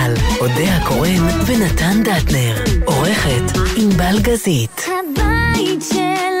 צה"ל, אודה הקורן ונתן דטנר. עורכת ענבל גזית. הבית של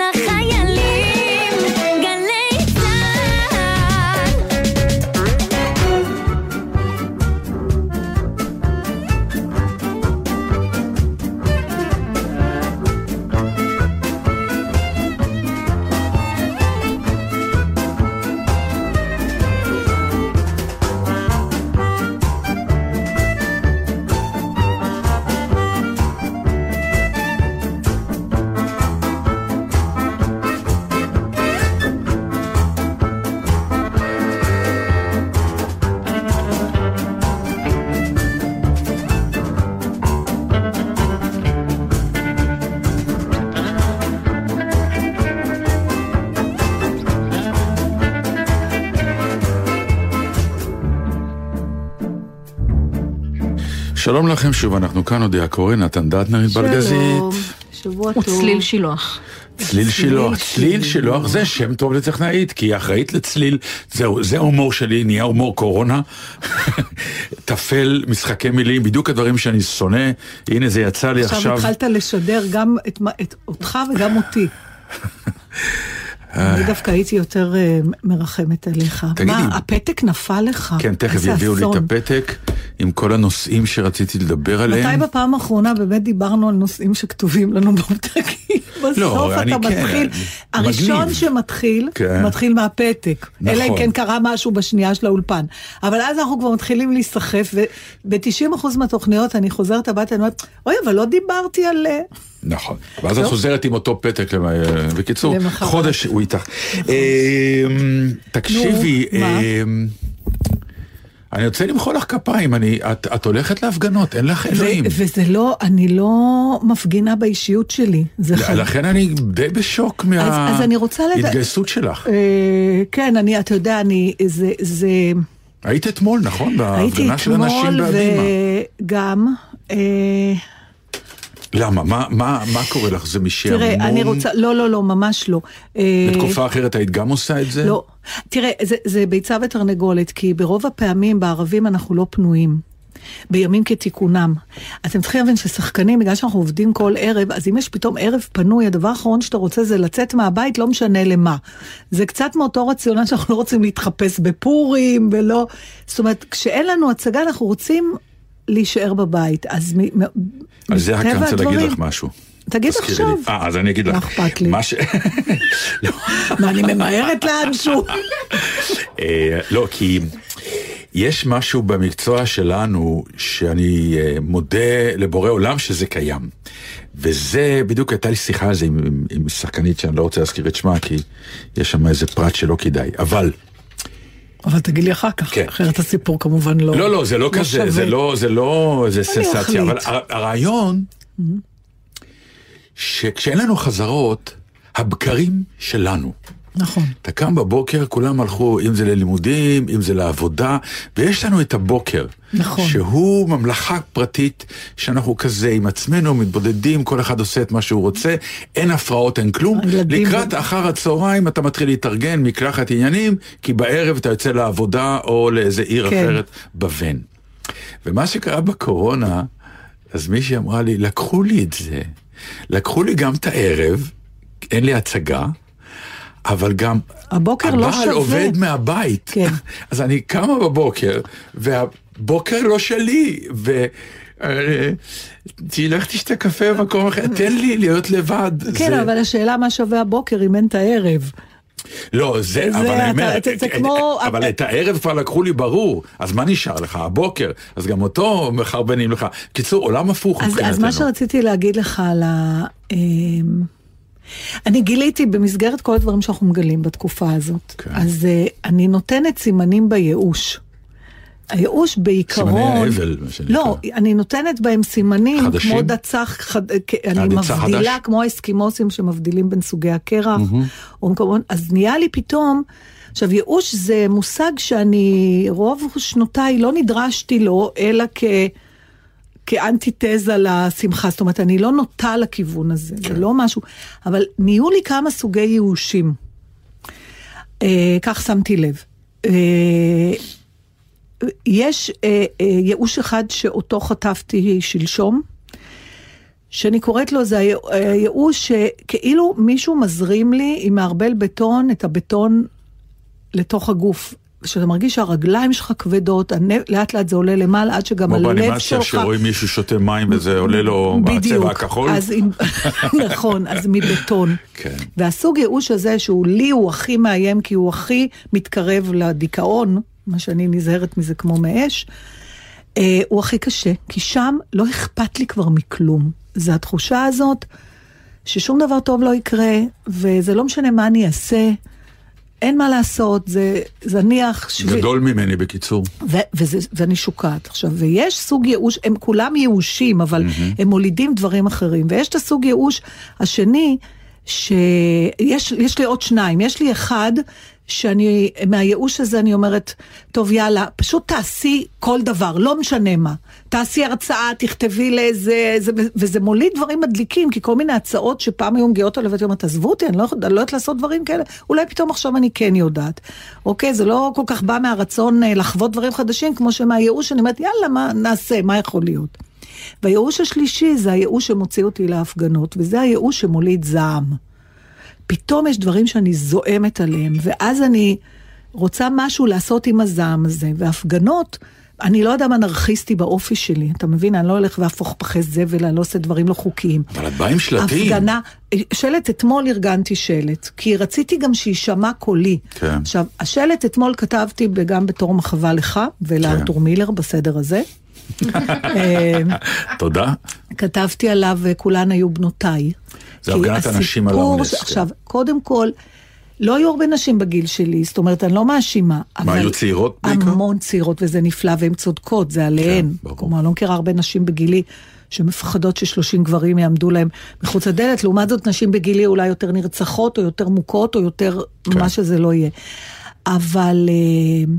שלום לכם שוב, אנחנו כאן, אודיה קורן, נתן דטנר, ענבל גזית. שלום, שבוע טוב. וצליל שילוח. צליל שילוח, צליל שילוח זה שם טוב לטכנאית, כי היא אחראית לצליל, זהו, זה ההומור שלי, נהיה הומור קורונה. טפל, משחקי מילים, בדיוק הדברים שאני שונא, הנה זה יצא לי עכשיו עכשיו. התחלת לשדר גם את אותך וגם אותי. אני דווקא הייתי יותר אה, מרחמת עליך. תגידי. מה, הפתק נפל לך? כן, תכף יביאו לי את. הפתק עם כל הנושאים שרציתי לדבר עליהם. מתי בפעם האחרונה באמת דיברנו על נושאים שכתובים לנו בפתקים? בסוף אני אתה כן, מתחיל, הראשון. שמתחיל, כן. מתחיל מהפתק. אלא אם נכון. כן קרה משהו בשנייה של האולפן. אבל אז אנחנו כבר מתחילים להיסחף, וב-90% מהתוכניות אני חוזרת הביתה, אני אומרת, אוי, אבל לא דיברתי על... נכון, ואז את טוב. חוזרת עם אותו פתק, אה, בקיצור. חודש הוא איתך. אמ, תקשיבי? אמ, אני רוצה למחוא לך כפיים, אני- את את הולכת להפגנות, אין לך אלוהים. וזה לא, אני לא מפגינה באישיות שלי. זה חד... לכן אני די בשוק מההתגייסות שלך. אה, כן, אני, אתה יודע, אני, זה, זה, היית אתמול, נכון? הייתי בהפגנה של אנשים אתמול בהבימה. וגם, אה, למה? מה- מה מה קורה לך? זה משעמום? תראה, אני רוצה, לא, לא, לא, ממש לא. אה, בתקופה אחרת היית גם עושה את זה? לא. תראה, זה, זה ביצה ותרנגולת, כי ברוב הפעמים בערבים אנחנו לא פנויים. בימים כתיקונם. אתם צריכים להבין ששחקנים, בגלל שאנחנו עובדים כל ערב, אז אם יש פתאום ערב פנוי, הדבר האחרון שאתה רוצה זה לצאת מהבית, לא משנה למה. זה קצת מאותו רציונל שאנחנו לא רוצים להתחפש בפורים, ולא... זאת אומרת, כשאין לנו הצגה, אנחנו רוצים להישאר בבית. אז מ- על זה רק אני רוצה להגיד לך משהו. תגיד עכשיו. לי. אה, אז אני אגיד לך. מה אכפת לי? מה ש... לא. מה, אני ממהרת לאנשהו? אה, לא, כי יש משהו במקצוע שלנו שאני אה, מודה לבורא עולם שזה קיים. וזה, בדיוק הייתה לי שיחה על זה עם, עם, עם שחקנית שאני לא רוצה להזכיר את שמה, כי יש שם איזה פרט שלא כדאי. אבל, אבל תגיד לי אחר כך, כן. אחרת הסיפור כמובן לא... לא, לא, זה לא כזה, שווה. זה לא, זה לא איזה סנסציה. אבל הר- הרעיון, שכשאין לנו חזרות, הבקרים שלנו. נכון. אתה קם בבוקר, כולם הלכו, אם זה ללימודים, אם זה לעבודה, ויש לנו את הבוקר. נכון. שהוא ממלכה פרטית, שאנחנו כזה עם עצמנו, מתבודדים, כל אחד עושה את מה שהוא רוצה, אין הפרעות, אין כלום. הילדים לקראת אחר הצהריים אתה מתחיל להתארגן, מקלחת עניינים, כי בערב אתה יוצא לעבודה או לאיזה עיר כן. אחרת בוון. ומה שקרה בקורונה, אז מישהי אמרה לי, לקחו לי את זה. לקחו לי גם את הערב, אין לי הצגה, אבל גם... הבוקר לא הבעל שווה. עובד מהבית. כן. אז אני קמה בבוקר, והבוקר לא שלי, ו... אה, תלך תשתה קפה במקום אחר, תן לי להיות לבד. כן, זה- אבל השאלה מה שווה הבוקר אם אין את הערב. לא, זה, זה אבל אני אומר, אתה- זה- כמו- אבל את הערב כבר לקחו לי ברור, אז מה נשאר לך? הבוקר, אז גם אותו מחרבנים לך. קיצור, עולם הפוך מבחינתנו. אז מה שרציתי להגיד לך על ה... אני גיליתי במסגרת כל הדברים שאנחנו מגלים בתקופה הזאת, כן. אז אה, אני נותנת סימנים בייאוש. הייאוש בעיקרון... סימני האבל, מה שנקרא. לא, אני נותנת בהם סימנים, חדשים? כמו דצח, חד, אני דצח מבדילה, חדש? כמו האסקימוסים שמבדילים בין סוגי הקרח, או מקומות, אז נהיה לי פתאום, עכשיו ייאוש זה מושג שאני רוב שנותיי לא נדרשתי לו, אלא כ... כאנטיתזה לשמחה, זאת אומרת, אני לא נוטה לכיוון הזה, כן. זה לא משהו, אבל נהיו לי כמה סוגי ייאושים. אה, כך שמתי לב. אה, יש אה, אה, ייאוש אחד שאותו חטפתי שלשום, שאני קוראת לו, זה הייאוש שכאילו מישהו מזרים לי עם מערבל בטון את הבטון לתוך הגוף. כשאתה מרגיש שהרגליים שלך כבדות, הנ- לאט לאט זה עולה למעלה עד שגם כמו הלב באנימציה שלך... שרואים מישהו שותה מים וזה עולה לו בצבע הכחול. אז עם, נכון, אז מבטון. כן. והסוג ייאוש הזה, שהוא לי הוא הכי מאיים, כי הוא הכי מתקרב לדיכאון, מה שאני נזהרת מזה כמו מאש, אה, הוא הכי קשה, כי שם לא אכפת לי כבר מכלום. זה התחושה הזאת ששום דבר טוב לא יקרה, וזה לא משנה מה אני אעשה, אין מה לעשות, זה זניח. שבי- גדול ממני בקיצור. ו- וזה, ואני שוקעת. עכשיו, ויש סוג ייאוש, הם כולם ייאושים, אבל mm-hmm. הם מולידים דברים אחרים. ויש את הסוג ייאוש השני, שיש יש לי עוד שניים. יש לי אחד, שאני, מהייאוש הזה אני אומרת, טוב יאללה, פשוט תעשי כל דבר, לא משנה מה. תעשי הרצאה, תכתבי לאיזה, זה, וזה מוליד דברים מדליקים, כי כל מיני הצעות שפעם היו מגיעות עליו, ואתי אומרת, עזבו אותי, אני לא, אני לא יודעת לעשות דברים כאלה, אולי פתאום עכשיו אני כן יודעת. אוקיי, זה לא כל כך בא מהרצון אה, לחוות דברים חדשים, כמו שמהייאוש, אני אומרת, יאללה, מה נעשה, מה יכול להיות? והייאוש השלישי זה הייאוש שמוציא אותי להפגנות, וזה הייאוש שמוליד זעם. פתאום יש דברים שאני זועמת עליהם, ואז אני רוצה משהו לעשות עם הזעם הזה. והפגנות, אני לא אדם אנרכיסטי באופי שלי, אתה מבין? אני לא הולך והפוך פחי זבל, אני לא עושה דברים לא חוקיים. אבל את באה עם שלטים. הפגנה, שלט, אתמול ארגנתי שלט, כי רציתי גם שיישמע קולי. כן. עכשיו, השלט אתמול כתבתי גם בתור מחווה לך ולארתור כן. מילר בסדר הזה. אה, תודה. כתבתי עליו, אה, כולן היו בנותיי. זה הפגנת הנשים על האונס, ש- כן. עכשיו, קודם כל, לא היו הרבה נשים בגיל שלי, זאת אומרת, אני לא מאשימה. אבל היו צעירות בעיקר? המון צעירות, וזה נפלא, והן צודקות, זה עליהן. כן, ברור. כלומר, אני לא מכירה הרבה נשים בגילי שמפחדות ששלושים גברים יעמדו להם מחוץ לדלת. לעומת זאת, נשים בגילי אולי יותר נרצחות, או יותר מוכות, או יותר כן. מה שזה לא יהיה. אבל... אה,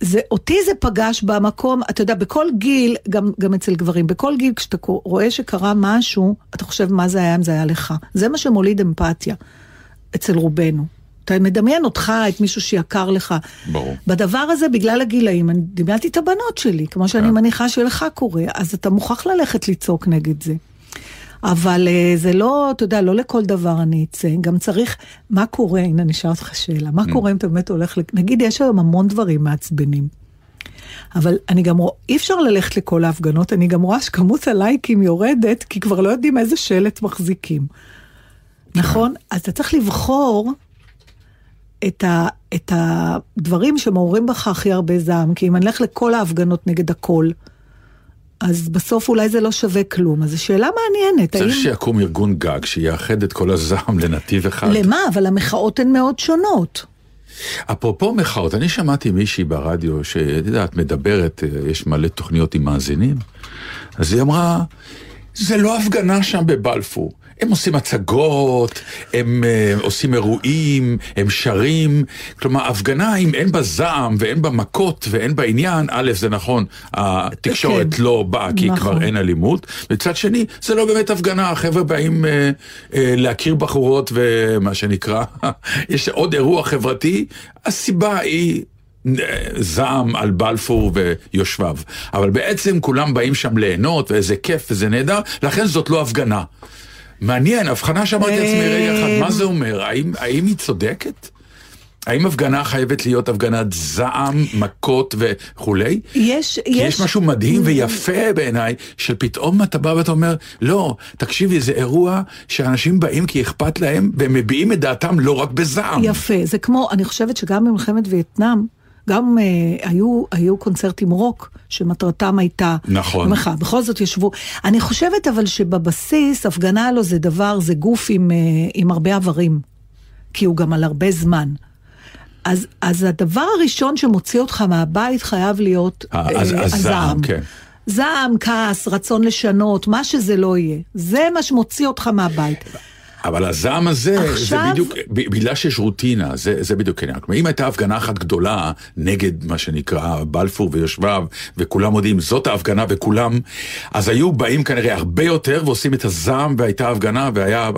זה, אותי זה פגש במקום, אתה יודע, בכל גיל, גם, גם אצל גברים, בכל גיל כשאתה רואה שקרה משהו, אתה חושב מה זה היה אם זה היה לך. זה מה שמוליד אמפתיה אצל רובנו. אתה מדמיין אותך, את מישהו שיקר לך. ברור. בדבר הזה, בגלל הגילאים, אני דמיינתי את הבנות שלי, כמו שאני כן. מניחה שלך קורה, אז אתה מוכרח ללכת לצעוק נגד זה. אבל אה, זה לא, אתה יודע, לא לכל דבר אני אצא, גם צריך, מה קורה, הנה אני אשאל אותך שאלה, מה קורה אם אתה באמת הולך, נגיד יש היום המון דברים מעצבנים, אבל אני גם רואה, אי אפשר ללכת לכל ההפגנות, אני גם רואה שכמות הלייקים יורדת, כי כבר לא יודעים איזה שלט מחזיקים. נכון? אז אתה צריך לבחור את, ה, את הדברים שמעוררים בך הכי הרבה זעם, כי אם אני אלך לכל ההפגנות נגד הכל, אז בסוף אולי זה לא שווה כלום. אז זו שאלה מעניינת. צריך האם... שיקום ארגון גג שיאחד את כל הזעם לנתיב אחד. למה? אבל המחאות הן מאוד שונות. אפרופו מחאות, אני שמעתי מישהי ברדיו שאת יודעת, מדברת, אה, יש מלא תוכניות עם מאזינים, אז היא אמרה, זה לא הפגנה שם בבלפור. הם עושים הצגות, הם uh, עושים אירועים, הם שרים. כלומר, הפגנה, אם אין בה זעם ואין בה מכות ואין בה עניין, א', זה נכון, התקשורת כן. לא באה כי נכון. כבר אין אלימות. מצד שני, זה לא באמת הפגנה, החבר'ה באים uh, uh, להכיר בחורות ומה שנקרא, יש עוד אירוע חברתי, הסיבה היא... זעם על בלפור ויושביו. אבל בעצם כולם באים שם ליהנות, ואיזה כיף וזה נהדר, לכן זאת לא הפגנה. מעניין, הבחנה שאמרתי לעצמי רגע אחד, מה זה אומר? האם, האם היא צודקת? האם הפגנה חייבת להיות הפגנת זעם, מכות וכולי? יש, כי יש משהו מדהים ויפה בעיניי, שפתאום אתה בא ואתה אומר, לא, תקשיבי, זה אירוע שאנשים באים כי אכפת להם, והם מביעים את דעתם לא רק בזעם. יפה, זה כמו, אני חושבת שגם במלחמת וייטנאם, גם אה, היו, היו קונצרטים רוק, שמטרתם הייתה... נכון. המחאה. בכל זאת ישבו. אני חושבת אבל שבבסיס, הפגנה לו זה דבר, זה גוף עם, אה, עם הרבה איברים, כי הוא גם על הרבה זמן. אז, אז הדבר הראשון שמוציא אותך מהבית חייב להיות אה, הז- הזעם, כן. זעם, כעס, רצון לשנות, מה שזה לא יהיה. זה מה שמוציא אותך מהבית. אבל הזעם הזה, עכשיו- זה בדיוק, בגלל שיש רוטינה, זה, זה בדיוק העניין. כלומר, אם הייתה הפגנה אחת גדולה נגד מה שנקרא בלפור ויושביו, וכולם יודעים, זאת ההפגנה וכולם, אז היו באים כנראה הרבה יותר ועושים את הזעם, והייתה הפגנה, והיה,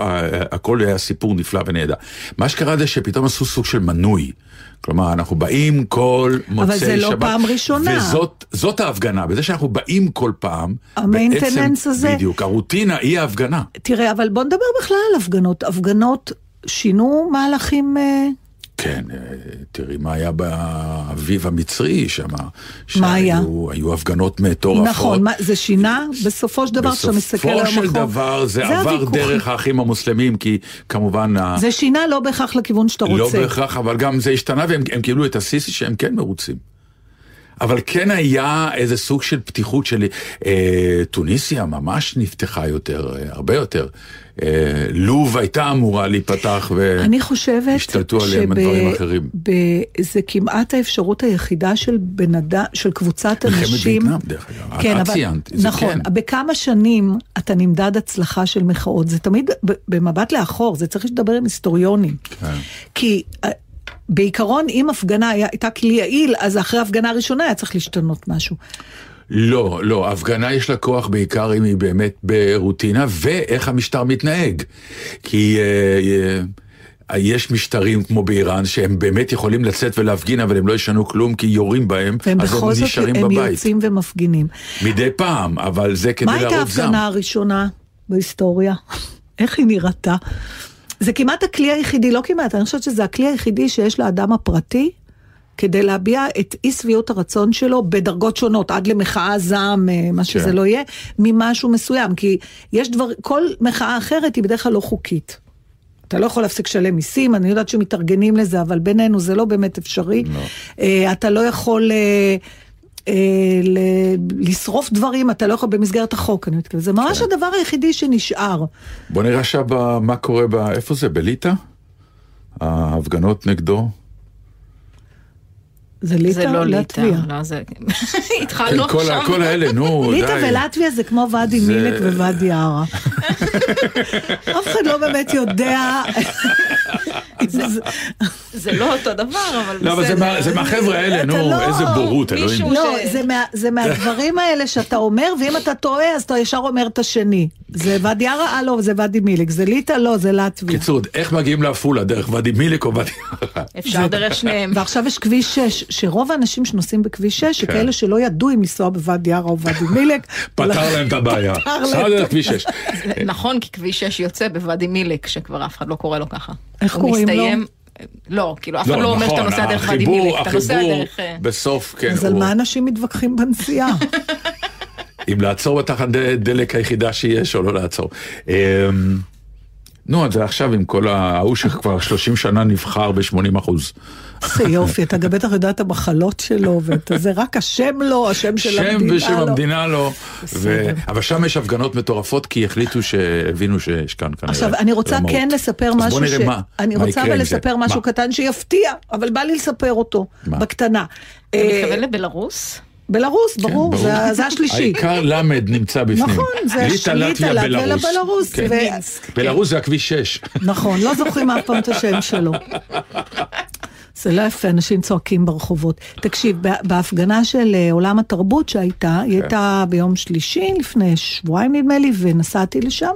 הכל היה סיפור נפלא ונהדר. מה שקרה זה שפתאום עשו סוג של מנוי. כלומר, אנחנו באים כל מוצאי שבת. זה לא פעם ראשונה. וזאת זאת ההפגנה, בזה שאנחנו באים כל פעם. המיינטננס הזה. בדיוק, הרוטינה היא ההפגנה. תראה, אבל בוא נדבר בכלל על הפגנות. הפגנות שינו מהלכים... כן, אה, תראי מה היה באביב המצרי שם. מה היה? היו הפגנות מטורפות. נכון, מה, זה שינה בסופו של דבר כשאתה מסתכל היום בסופו של דבר זה, זה עבר הוויכוח. דרך האחים המוסלמים, כי כמובן... זה שינה לא בהכרח לכיוון שאתה לא רוצה. לא בהכרח, אבל גם זה השתנה והם קיבלו את הסיסי שהם כן מרוצים. אבל כן היה איזה סוג של פתיחות של אה, טוניסיה ממש נפתחה יותר, אה, הרבה יותר. אה, לוב הייתה אמורה להיפתח והשתלטו עליהם דברים אחרים. זה כמעט האפשרות היחידה של אדם, של קבוצת אנשים. מלחמת וייטנאם דרך אגב, כן, את אבל, ציינת, נכון, כן. בכמה שנים אתה נמדד הצלחה של מחאות, זה תמיד במבט לאחור, זה צריך לדבר עם היסטוריונים. כן. כי... בעיקרון, אם הפגנה הייתה כלי יעיל, אז אחרי ההפגנה הראשונה היה צריך להשתנות משהו. לא, לא, הפגנה יש לה כוח בעיקר אם היא באמת ברוטינה, ואיך המשטר מתנהג. כי... אה, אה, יש משטרים כמו באיראן שהם באמת יכולים לצאת ולהפגין אבל הם לא ישנו כלום כי יורים בהם אז הם נשארים הם בבית. הם יוצאים ומפגינים. מדי פעם, אבל זה כדי להראות זעם. מה הייתה ההפגנה הראשונה בהיסטוריה? איך היא נראתה? זה כמעט הכלי היחידי, לא כמעט, אני חושבת שזה הכלי היחידי שיש לאדם הפרטי כדי להביע את אי שביעות הרצון שלו בדרגות שונות, עד למחאה זעם, אה, מה שזה כן. לא יהיה, ממשהו מסוים. כי יש דבר, כל מחאה אחרת היא בדרך כלל לא חוקית. אתה לא יכול להפסיק לשלם מיסים, אני יודעת שמתארגנים לזה, אבל בינינו זה לא באמת אפשרי. לא. אה, אתה לא יכול... אה, לשרוף דברים, אתה לא יכול במסגרת החוק, אני מתכוונת. זה ממש כן. הדבר היחידי שנשאר. בוא נראה עכשיו מה קורה. איפה זה? בליטא? ההפגנות נגדו? זה ליטא זה לא ליטא? לא, זה... כן, התחלנו כל, ה- עכשיו. כל האלה, נו, די. ליטא ולטביה זה כמו ואדי מילק וואדי ערה. אף אחד לא באמת יודע. זה- לא אותו דבר, אבל לא, אבל זה מהחבר'ה האלה, נו, לא- איזה בורות, אלוהים. לא, זה מה- זה מהדברים האלה שאתה אומר, ואם אתה טועה, אז אתה ישר אומר את השני. זה ואדי ערה, אה לא, זה ואדי מילק. זה ליטא, לא, זה לטביה. קיצור, איך מגיעים לעפולה? דרך ואדי מילק או ואדי... אפשר דרך שניהם. ועכשיו יש כביש 6, שרוב האנשים שנוסעים בכביש 6, כן. שכאלה שלא ידעו אם לנסוע בוואדי ערה או ואדי מילק. פתר להם את הבעיה. פתר להם סע את דרך כביש 6. נכון, כי כביש 6 יוצא בוואדי מילק, שכבר אף אחד לא קורא לו ככה. איך קוראים לו? לא, כאילו, אף אחד לא אומר שאתה נוסע דרך ואדי נכון, מילק, אתה נוסע דרך... אה, בסוף, כן. אז על מה אנשים מתווכחים בנסיעה? אם לעצור בתחנת דלק היחידה שיש או לא לעצור. נו, אז זה עכשיו עם כל ההוא שכבר 30 שנה נבחר ב-80 אחוז. איזה יופי, אתה גם בטח יודע את המחלות שלו, ואתה זה רק השם לו, השם של שם המדינה ושם לו. המדינה לא. בסדר. ו- אבל שם יש הפגנות מטורפות כי החליטו שהבינו שיש כאן כנראה. עכשיו, אני רוצה. כן לספר אז בוא משהו נראה ש... מה- אני רוצה אבל. לספר משהו מה? קטן שיפתיע, אבל בא לי לספר אותו, מה? בקטנה. אתה אה, מתכוון לבלארוס? בלרוס, כן, ברור, זה- השלישי. העיקר למד נמצא בפנים. נכון, זה ליטא, שליטא, לטביה, בלרוס. כן. בלרוס זה הכביש 6. נכון, לא זוכרים אף פעם את השם שלו. זה לא יפה, אנשים צועקים ברחובות. תקשיב, בה- בהפגנה של אה, עולם התרבות שהייתה, היא הייתה ביום שלישי, לפני שבועיים נדמה לי, ונסעתי לשם.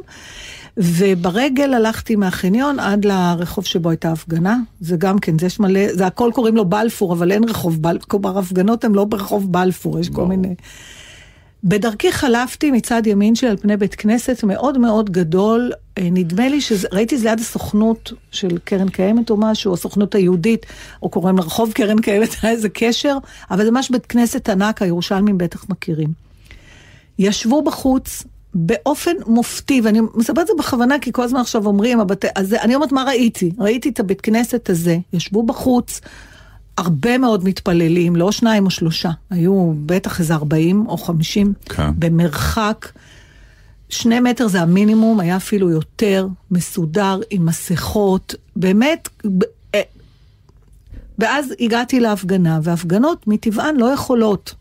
וברגל הלכתי מהחניון עד לרחוב שבו הייתה הפגנה. זה גם כן, זה יש מלא, זה הכל קוראים לו בלפור, אבל אין רחוב בלפור, כלומר הפגנות הן לא ברחוב בלפור, יש כל. מיני... בדרכי חלפתי מצד ימין שלי על פני בית כנסת מאוד מאוד גדול, אה, נדמה לי שראיתי זה ליד הסוכנות של קרן קיימת או משהו, הסוכנות היהודית, או קוראים לרחוב קרן קיימת, היה איזה קשר, אבל זה ממש בית כנסת ענק, הירושלמים בטח מכירים. ישבו בחוץ באופן מופתי, ואני מספרת את זה בכוונה, כי כל הזמן עכשיו אומרים, הבתי, אז אני אומרת מה ראיתי, ראיתי את הבית כנסת הזה, ישבו בחוץ. הרבה מאוד מתפללים, לא שניים או שלושה, היו בטח איזה 40 או 50, כן. במרחק. שני מטר זה המינימום, היה אפילו יותר, מסודר, עם מסכות, באמת. אה, ואז הגעתי להפגנה, והפגנות מטבען לא יכולות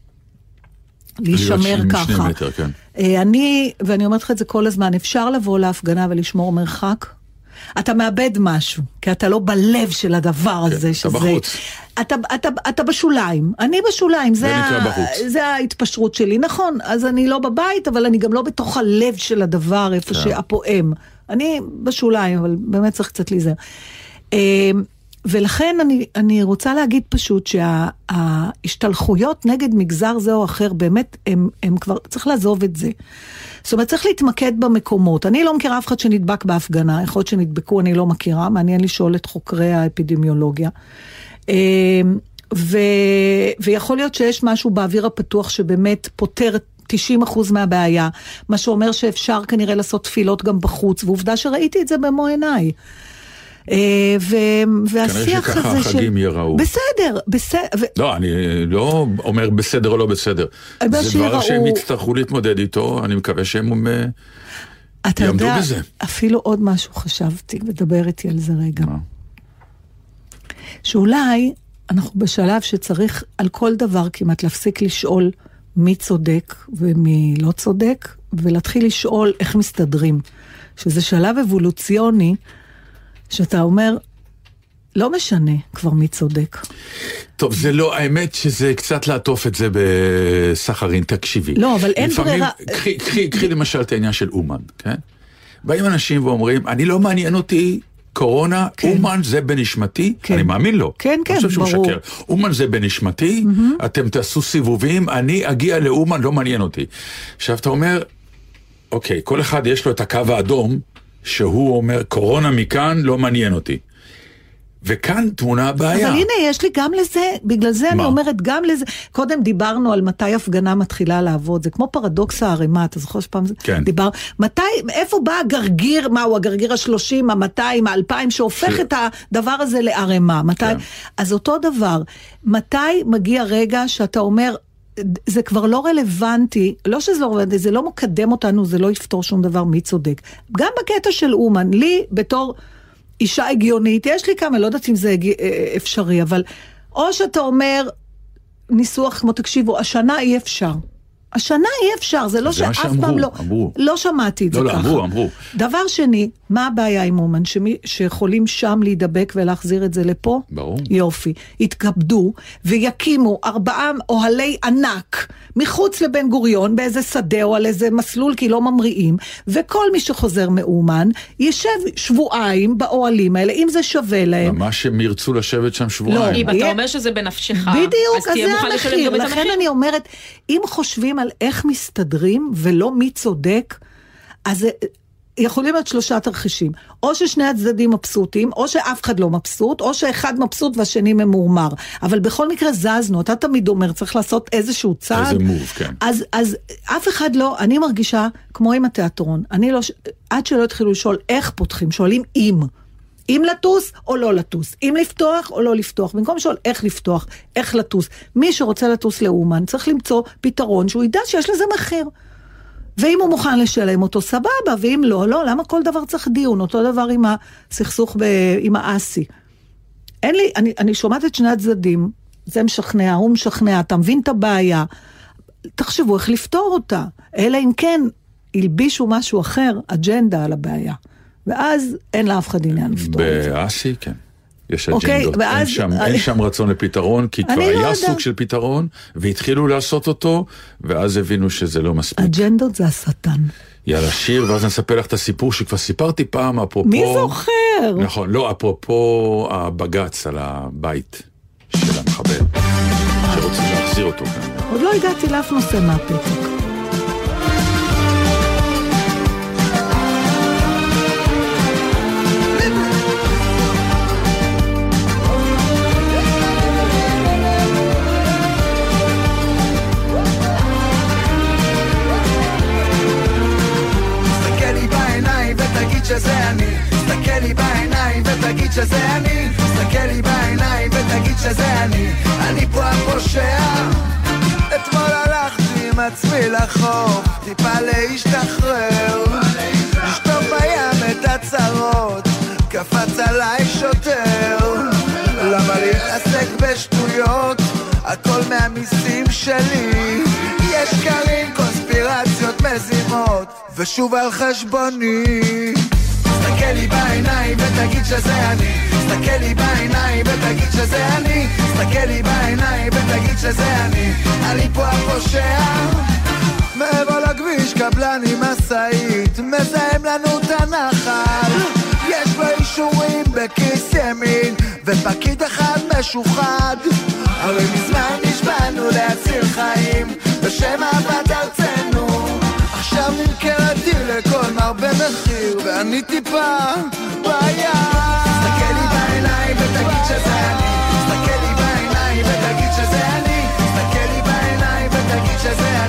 להישמר ככה. מטר, כן. אה, אני, ואני אומרת לך את זה כל הזמן, אפשר לבוא להפגנה ולשמור מרחק. אתה מאבד משהו, כי אתה לא בלב של הדבר הזה, כן, אתה שזה... בחוץ. אתה, אתה, אתה בשוליים, אני בשוליים, זה, בחוץ. זה ההתפשרות שלי, נכון, אז אני לא בבית, אבל אני גם לא בתוך הלב של הדבר, איפה כן. שהפועם. אני בשוליים, אבל באמת צריך קצת להיזהר. ולכן אני, אני רוצה להגיד פשוט שההשתלחויות נגד מגזר זה או אחר, באמת, הם, הם כבר, צריך לעזוב את זה. זאת אומרת, צריך להתמקד במקומות. אני לא מכירה אף אחד שנדבק בהפגנה, יכול להיות שנדבקו, אני לא מכירה, מעניין לשאול את חוקרי האפידמיולוגיה. אה, ו, ויכול להיות שיש משהו באוויר הפתוח שבאמת פותר 90% מהבעיה, מה שאומר שאפשר כנראה לעשות תפילות גם בחוץ, ועובדה שראיתי את זה במו עיניי. אה, והשיח הזה שככה החגים ייראו. בסדר, בסדר. לא, אני לא אומר בסדר או לא בסדר. זה דבר שהם יצטרכו להתמודד איתו, אני מקווה שהם... אה, אתה יעמדו יודע, בזה. אפילו עוד משהו חשבתי, ודבר איתי על זה רגע. מה? שאולי אנחנו בשלב שצריך על כל דבר כמעט להפסיק לשאול מי צודק ומי לא צודק, ולהתחיל לשאול איך מסתדרים. שזה שלב אבולוציוני, שאתה אומר, לא משנה כבר מי צודק. טוב, זה לא, האמת שזה קצת לעטוף את זה בסחרין, תקשיבי. לא, אבל אין לפעמים- ברירה. קחי- קחי קחי למשל את העניין של אומן, כן? באים אנשים ואומרים, אני לא מעניין אותי קורונה, כן. אומן זה בנשמתי, כן. אני מאמין לו. כן, כן, אני חושב שהוא ברור. משקר. אומן זה בנשמתי, אתם תעשו סיבובים, אני אגיע לאומן, לא מעניין אותי. עכשיו אתה אומר, אוקיי, כל אחד יש לו את הקו האדום, שהוא אומר, קורונה מכאן לא מעניין אותי. וכאן טמונה הבעיה. אבל הנה, יש לי גם לזה, בגלל זה אני מה? אומרת, גם לזה, קודם דיברנו על מתי הפגנה מתחילה לעבוד, זה כמו פרדוקס הערימה, אתה זוכר שפעם זה? כן. דיבר, מתי, איפה בא הגרגיר, מהו הגרגיר השלושים, המאתיים, האלפיים, שהופך ש- את הדבר הזה לערימה, מתי, כן. אז אותו דבר, מתי מגיע רגע שאתה אומר, זה כבר לא רלוונטי, לא שזה לא רלוונטי, זה לא מקדם אותנו, זה לא יפתור שום דבר, מי צודק. גם בקטע של אומן, לי בתור אישה הגיונית, יש לי כמה, לא יודעת אם זה הג- אה, אפשרי, אבל או שאתה אומר ניסוח כמו, תקשיבו, השנה אי אפשר. השנה אי אפשר, זה לא זה שאף שאמרו, פעם לא, אמרו. לא שמעתי את זה לא, לא, ככה. אמרו, אמרו. דבר שני, מה הבעיה עם אומן? שמי, שיכולים שם להידבק ולהחזיר את זה לפה? ברור. יופי. יתכבדו ויקימו ארבעה אוהלי ענק מחוץ לבן גוריון באיזה שדה או על איזה מסלול כי לא ממריאים, וכל מי שחוזר מאומן יישב שבועיים באוהלים האלה, אם זה שווה להם. ממש הם ירצו לשבת שם שבועיים. אם אתה יהיה- אומר שזה בנפשך, בדיוק, אז אז תהיה זה מוכן לשלם המחיר. גם את לכן המחיר. אני אומרת, אם חושבים על איך מסתדרים ולא מי צודק, אז יכולים להיות שלושה תרחישים. או ששני הצדדים מבסוטים, או שאף אחד לא מבסוט, או שאחד מבסוט והשני ממורמר. אבל בכל מקרה זזנו, אתה תמיד אומר, צריך לעשות איזשהו צעד. איזה move, כן. אז, אז אף אחד לא, אני מרגישה כמו עם התיאטרון. אני לא, עד שלא התחילו לשאול איך פותחים, שואלים אם. אם לטוס או לא לטוס, אם לפתוח או לא לפתוח, במקום לשאול איך לפתוח, איך לטוס. מי שרוצה לטוס לאומן צריך למצוא פתרון שהוא ידע שיש לזה מחיר. ואם הוא מוכן לשלם אותו, סבבה, ואם לא, לא, למה כל דבר צריך דיון? אותו דבר עם הסכסוך ב, עם האסי. אין לי, אני, אני שומעת את שני הצדדים, זה משכנע, הוא משכנע, אתה מבין את הבעיה. תחשבו איך לפתור אותה. אלא אם כן הלבישו משהו אחר, אג'נדה על הבעיה. ואז אין לאף אחד עניין לפתור את זה. באסי, כן. יש אוקיי, אג'נדות, אין ואז- שם- אני- אין שם רצון לפתרון, כי כבר אני לא היה יודעת. סוג של פתרון, והתחילו לעשות אותו, ואז הבינו שזה לא מספיק. אג'נדות זה השטן. יאללה, שיר, ואז נספר לך את הסיפור שכבר סיפרתי פעם, אפרופו... מי זוכר? נכון, לא, אפרופו הבג"ץ על הבית של המחבל, שרוצים להחזיר אותו. עוד לא הגעתי לאף נושא מהפתק. שזה אני. תסתכל לי בעיניים ותגיד שזה אני. תסתכל לי בעיניים ותגיד שזה אני. אני פה הפושע. אתמול הלכתי עם עצמי לחוף טיפה להשתחרר. לשטוף בים את הצרות קפץ עליי שוטר. למה להתעסק בשטויות? הכל מהמיסים שלי. יש שקרים, קונספירציות מזימות ושוב על חשבוני. תסתכל לי בעיניים ותגיד שזה אני. תסתכל לי בעיניים ותגיד שזה אני. תסתכל לי בעיניים ותגיד שזה אני. אני פה הפושע. מעבר לכביש קבלן עם משאית מזהם לנו את הנחל. יש לו אישורים בכיס ימין ופקיד אחד משוחד. הרי מזמן נשבענו להציל חיים, בשם אהבת ארצנו. נמכרתי לכל מר במחיר, ואני טיפה בעיה. תסתכל לי בעיניים ותגיד שזה אני. תסתכל לי בעיניים ותגיד שזה אני. תסתכל לי בעיניים ותגיד שזה. אני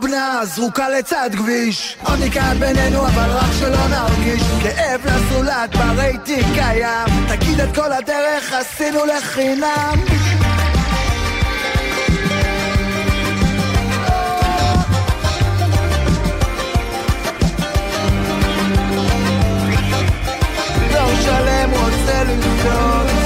בנה זרוקה לצד כביש, עוני כאן בינינו אבל רק שלא נרגיש, כאב לזולת ברייטינג קיים, תגיד את כל הדרך עשינו לחינם. לחיות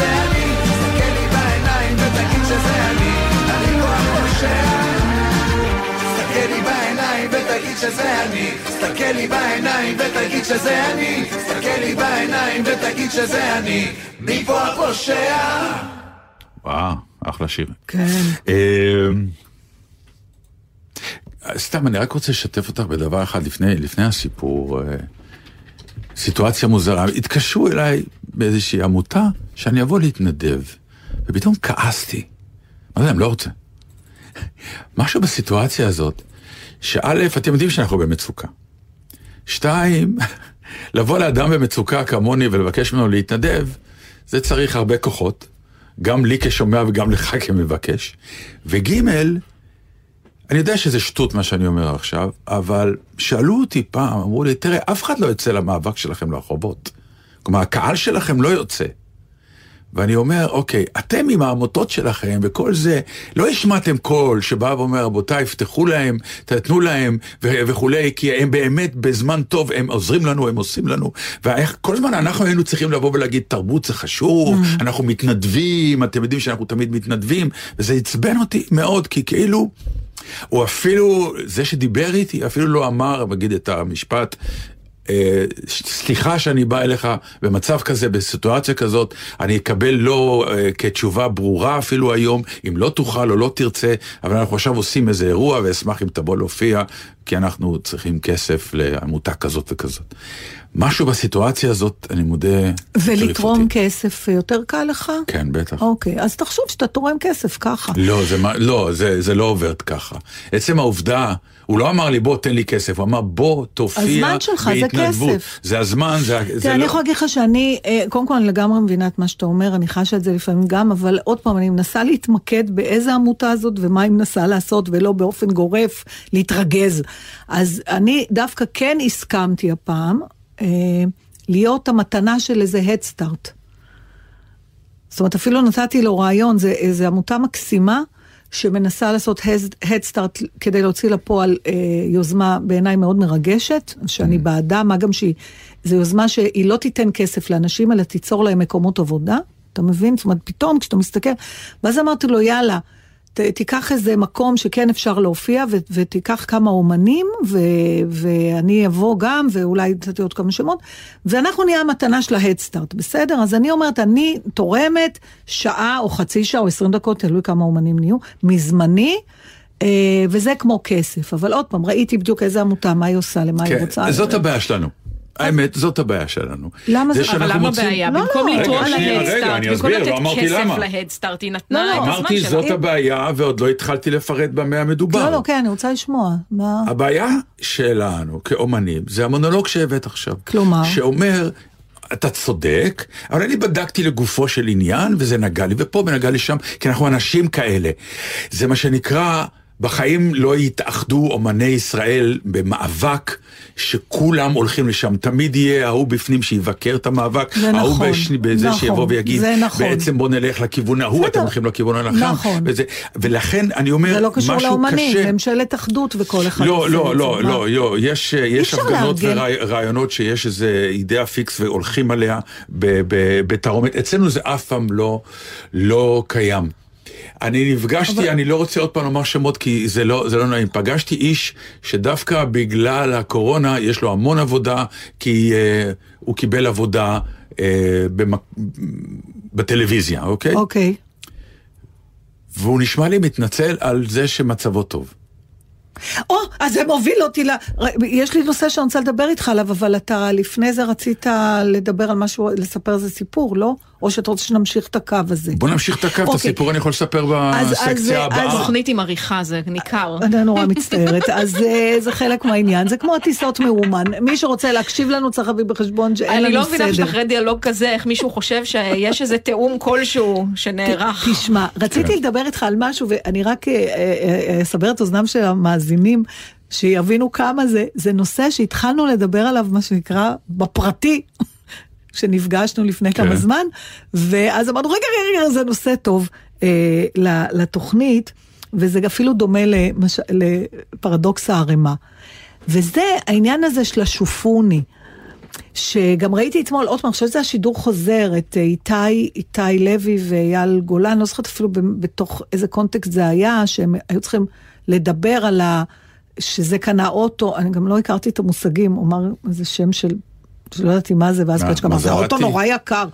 שזה אני תסתכל לי בעיניים ותגיד שזה אני אני לא הפושע תסתכל לי בעיניים ותגיד שזה אני תסתכל לי בעיניים ותגיד שזה אני תסתכל לי בעיניים ותגיד שזה אני מי פה הפושע? וואו, אחלה שיר. כן. אמ, סתם, אני רק רוצה לשתף אותך בדבר אחד לפני, לפני הסיפור. סיטואציה מוזרה. התקשרו אליי באיזושהי עמותה שאני אבוא להתנדב, ופתאום כעסתי. מה זה, אני לא רוצה. משהו בסיטואציה הזאת, שא', אתם יודעים שאנחנו במצוקה. שתיים, לבוא לאדם במצוקה כמוני ולבקש ממנו להתנדב, זה צריך הרבה כוחות, גם לי כשומע וגם לך כמבקש. וג', אני יודע שזה שטות מה שאני אומר עכשיו, אבל שאלו אותי פעם, אמרו לי, תראה, אף אחד לא יוצא למאבק שלכם לרחובות. כלומר, הקהל שלכם לא יוצא. ואני אומר, אוקיי, אתם עם העמותות שלכם וכל זה, לא השמעתם קול שבא ואומר, רבותיי, פתחו להם, תתנו להם ו- וכולי, כי הם באמת בזמן טוב, הם עוזרים לנו, הם עושים לנו. וכל הזמן אנחנו היינו צריכים לבוא ולהגיד, תרבות זה חשוב, אנחנו מתנדבים, אתם יודעים שאנחנו תמיד מתנדבים, וזה עצבן אותי מאוד, כי כאילו... הוא אפילו, זה שדיבר איתי, אפילו לא אמר, נגיד את המשפט, סליחה שאני בא אליך במצב כזה, בסיטואציה כזאת, אני אקבל לא אה, כתשובה ברורה אפילו היום, אם לא תוכל או לא תרצה, אבל אנחנו עכשיו עושים איזה אירוע ואשמח אם תבוא להופיע, כי אנחנו צריכים כסף לעמותה כזאת וכזאת. משהו בסיטואציה הזאת, אני מודה, ולתרום. כסף יותר קל לך? כן, בטח. אוקיי, אז תחשוב שאתה תורם כסף ככה. לא, זה, לא זה, זה לא עובד ככה. עצם העובדה, הוא לא אמר לי בוא תן לי כסף, הוא אמר בוא תופיע הזמן שלך זה בהתנדבות." כסף. זה הזמן, זה, תראה, לא... אני יכולה להגיד לך שאני, אה, קודם כל אני לגמרי מבינה את מה שאתה אומר, אני חשה את זה לפעמים גם, אבל עוד פעם, אני מנסה להתמקד באיזה עמותה הזאת ומה היא מנסה לעשות, ולא באופן גורף להתרגז. אז אני דווקא כן הסכמתי הפעם אה, להיות המתנה של איזה הדסטארט. זאת אומרת, אפילו נתתי לו רעיון, זה איזו עמותה מקסימה, שמנסה לעשות Head Start כדי להוציא לפועל אה, יוזמה בעיניי מאוד מרגשת, שאני Mm. בעדה, מה גם שהיא, זו יוזמה שהיא לא תיתן כסף לאנשים, אלא תיצור להם מקומות עבודה, אתה מבין? זאת אומרת, פתאום כשאתה מסתכל, ואז אמרתי לו, יאללה, ת, תיקח איזה מקום שכן אפשר להופיע, ו, ותיקח כמה אומנים, ו, ואני אבוא גם, ואולי נתתי עוד כמה שמות, ואנחנו נהיה המתנה של ההדסטארט, בסדר? אז אני אומרת, אני תורמת שעה או חצי שעה או עשרים דקות, תלוי כמה אומנים נהיו, מזמני. אה, וזה כמו כסף, אבל עוד פעם, ראיתי בדיוק איזה עמותה, מה היא עושה, למה היא רוצה. כן, זאת הבעיה שלנו. האמת, זאת הבעיה שלנו. למה זה- שאנחנו אבל למה מוצאים- בעיה? לא, במקום לא, לתרום להדסטארט, במקום לא לתת אמרתי כסף למה. להדסטארט, היא לא, נתנה לא. את הזמן אמרתי, שלה. זאת הבעיה, ועוד לא התחלתי לפרט במה המדובר. לא, לא, כן, אני רוצה לשמוע. הבעיה שלנו כאומנים זה המונולוג שהבאת עכשיו. כלומר? שאומר, אתה צודק, אבל אני בדקתי לגופו של עניין, וזה נגע לי ופה ונגע לי שם, כי אנחנו אנשים כאלה. זה מה שנקרא, בחיים לא יתאחדו אומני ישראל במאבק שכולם הולכים לשם. תמיד יהיה ההוא בפנים שיבקר את המאבק, זה ההוא נכון, בשני- בזה נכון, שיבוא ויגיד, נכון. בעצם בוא נלך לכיוון ההוא. אתם הולכים לכיוון הנכון. נכון. וזה, ולכן אני אומר, זה לא קשור משהו לאומנים, קשה. ממשלת אחדות וכל אחד לא, לא, לא, לא? לא, יש, יש הפגנות. ורעיונות שיש איזה אידאה פיקס והולכים עליה בתרעומת. אצלנו זה אף פעם לא, לא קיים. אני נפגשתי, אני לא רוצה עוד פעם לומר שמות כי זה לא, זה לא נעים, פגשתי איש שדווקא בגלל הקורונה יש לו המון עבודה, כי אה, הוא קיבל עבודה אה, במק... בטלוויזיה, אוקיי? אוקיי. והוא נשמע לי מתנצל על זה שמצבו טוב. או, אז זה מוביל אותי ל... יש לי נושא שאני רוצה לדבר איתך עליו, אבל אתה לפני זה רצית לדבר על משהו, לספר איזה סיפור, לא? או שאתה רוצה שנמשיך את הקו הזה. בוא נמשיך את הקו, את אוקיי. הסיפור אני יכול לספר אז- אז- בסקציה אז- הבאה. תוכנית עם עריכה, זה ניכר. אני נורא מצטערת, אז אה, זה חלק מהעניין, זה כמו הטיסות מאומן. מי שרוצה להקשיב לנו צריך להביא בחשבון שאין אני לנו לא סדר. מבינה שאחרי דיאלוג כזה, איך מישהו חושב שיש איזה תיאום כלשהו שנערך. תשמע, כן. רציתי לדבר איתך על משהו, ואני רק אה, אה, אסבר את אוזנם של המאזינים, שיבינו כמה זה, זה נושא שהתחלנו לדבר עליו, מה שנקרא, בפרטי. שנפגשנו לפני כן. כמה זמן, ואז אמרנו, רגע, רגע, רגע, זה נושא טוב אה, לתוכנית, וזה אפילו דומה למש... לפרדוקס הערימה. וזה העניין הזה של השופוני. שגם ראיתי אתמול, עוד פעם, אני חושבת שזה השידור חוזר, את אה, איתי, איתי לוי ואייל גולן, לא זוכרת אפילו בתוך איזה קונטקסט זה היה, שהם היו צריכים לדבר על ה... שזה קנה אוטו, אני גם לא הכרתי את המושגים, הוא אמר איזה שם של, שלא ידעתי מה זה, ואז קצ'קה אמר, זה מזרטי? אוטו נורא יקר.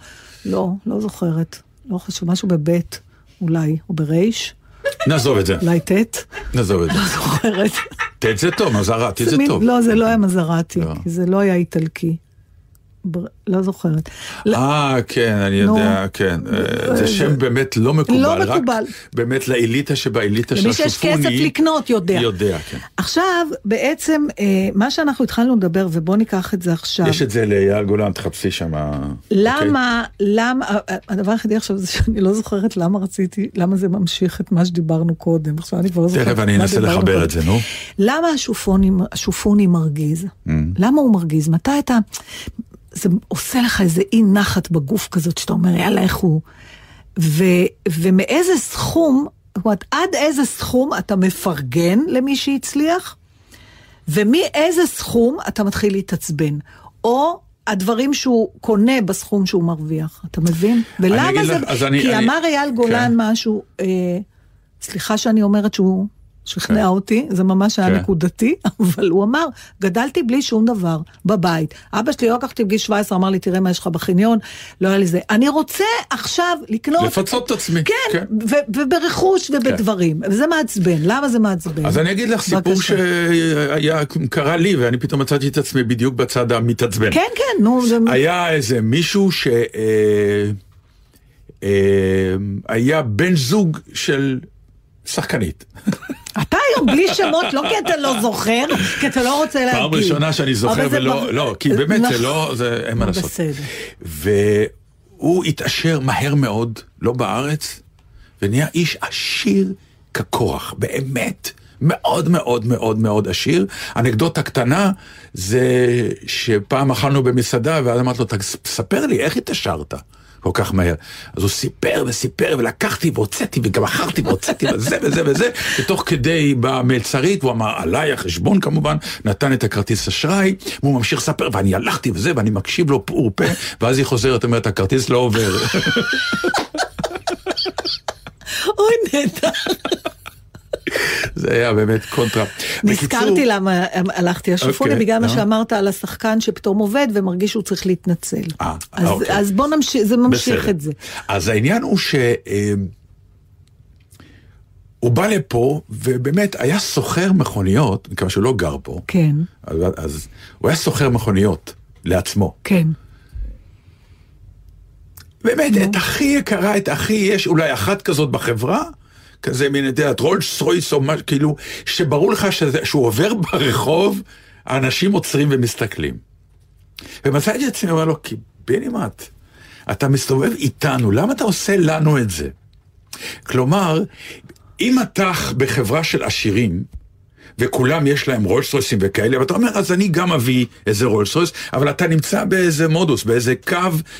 לא, לא זוכרת, לא חשוב, משהו בבית, אולי, או ברייש, נעזוב את זה, אולי ט', נעזוב את זה. לא זוכרת. תת זה טוב, מזרתי זה טוב. לא, זה לא היה מזרטי, לא. כי זה לא היה איטלקי. לא זוכרת. לא, אה, כן, אני. יודע, כן. אה, זה שם באמת לא מקובל. לא רק מקובל. באמת לאליטה שבאליטה של למי שיש השופוני. כסף לקנות יודע. יודע, כן. עכשיו, בעצם, אה, מה שאנחנו התחלנו לדבר, ובואו ניקח את זה עכשיו. יש את זה לאייל גולן, תחפשי שם. אוקיי? למה, למה, אה, הדבר היחידי עכשיו זה שאני לא זוכרת למה רציתי, למה זה ממשיך את מה שדיברנו קודם. עכשיו אני כבר לא זוכרת. תכף אני אנסה לחבר קודם. את זה, נו. למה השופוני, השופוני מרגיז? Mm. למה הוא מרגיז? מתי אתה... זה עושה לך איזה אי נחת בגוף כזאת, שאתה אומר, יאללה, איך הוא... ו, ומאיזה סכום, זאת אומרת, עד איזה סכום אתה מפרגן למי שהצליח, ומאיזה סכום אתה מתחיל להתעצבן. או הדברים שהוא קונה בסכום שהוא מרוויח, אתה מבין? ולמה זה... לך, אני- כי אני- אמר אייל גולן כן. משהו, אה, סליחה שאני אומרת שהוא שכנע כן. אותי, זה ממש היה כן. נקודתי, אבל הוא אמר, גדלתי בלי שום דבר בבית. אבא שלי לא לקחתי בגיל 17, אמר לי, תראה מה יש לך בחניון, לא היה לי זה. אני רוצה עכשיו לקנות... לפצות את עצמי, כן, כן. ו- וברכוש ובדברים. וזה מעצבן, למה זה מעצבן? אז אני אגיד לך סיפור בבקשה. שהיה, קרה לי, ואני פתאום מצאתי את עצמי בדיוק בצד המתעצבן. כן, כן, נו, זה... היה איזה מישהו ש... אה, אה, היה בן זוג של שחקנית. אתה היום בלי שמות, לא כי אתה לא זוכר, כי אתה לא רוצה להגיד. פעם ראשונה שאני זוכר ולא, לא, כי באמת זה נכון. לא, זה אין מה לעשות. בסדר. והוא התעשר מהר מאוד, לא בארץ, ונהיה איש עשיר ככוח, באמת. מאוד מאוד מאוד מאוד עשיר. אנקדוטה קטנה זה שפעם אכלנו במסעדה ואז אמרתי לו, "תס- ספר לי, איך התעשרת? כל כך מהר. אז הוא סיפר וסיפר, ולקחתי והוצאתי, וגם מכרתי והוצאתי, וזה וזה וזה, ותוך כדי באה מלצרית, והוא אמר, עליי החשבון כמובן, נתן את הכרטיס אשראי, והוא ממשיך לספר, ואני הלכתי וזה, ואני מקשיב לו פעור פה, ואז היא חוזרת, אומרת, הכרטיס לא עובר. אוי, נהדר. זה היה באמת קונטרה. נזכרתי למה הלכתי השופוני, אוקיי, בגלל מה. שאמרת על השחקן שפתאום עובד ומרגיש שהוא צריך להתנצל. אה, אז- אוקיי. אז בוא נמשיך, זה ממשיך בסדר. את זה. אז העניין הוא ש... אה, הוא בא לפה, ובאמת היה סוחר מכוניות, מכיוון שהוא לא גר פה, כן, אז, אז הוא היה סוחר מכוניות לעצמו. כן. באמת, את הכי יקרה, את הכי, יש אולי אחת כזאת בחברה, כזה מין, אתה יודע, רולס רויס או משהו, כאילו, שברור לך שזה, שהוא עובר ברחוב, האנשים עוצרים ומסתכלים. ומצאתי את עצמי, אומר לו, קיבינימט, אתה מסתובב איתנו, למה אתה עושה לנו את זה? כלומר, אם אתה בחברה של עשירים, וכולם יש להם רולס רויסים וכאלה, ואתה אומר, אז אני גם אביא איזה רולס רויס, אבל אתה נמצא באיזה מודוס, באיזה קו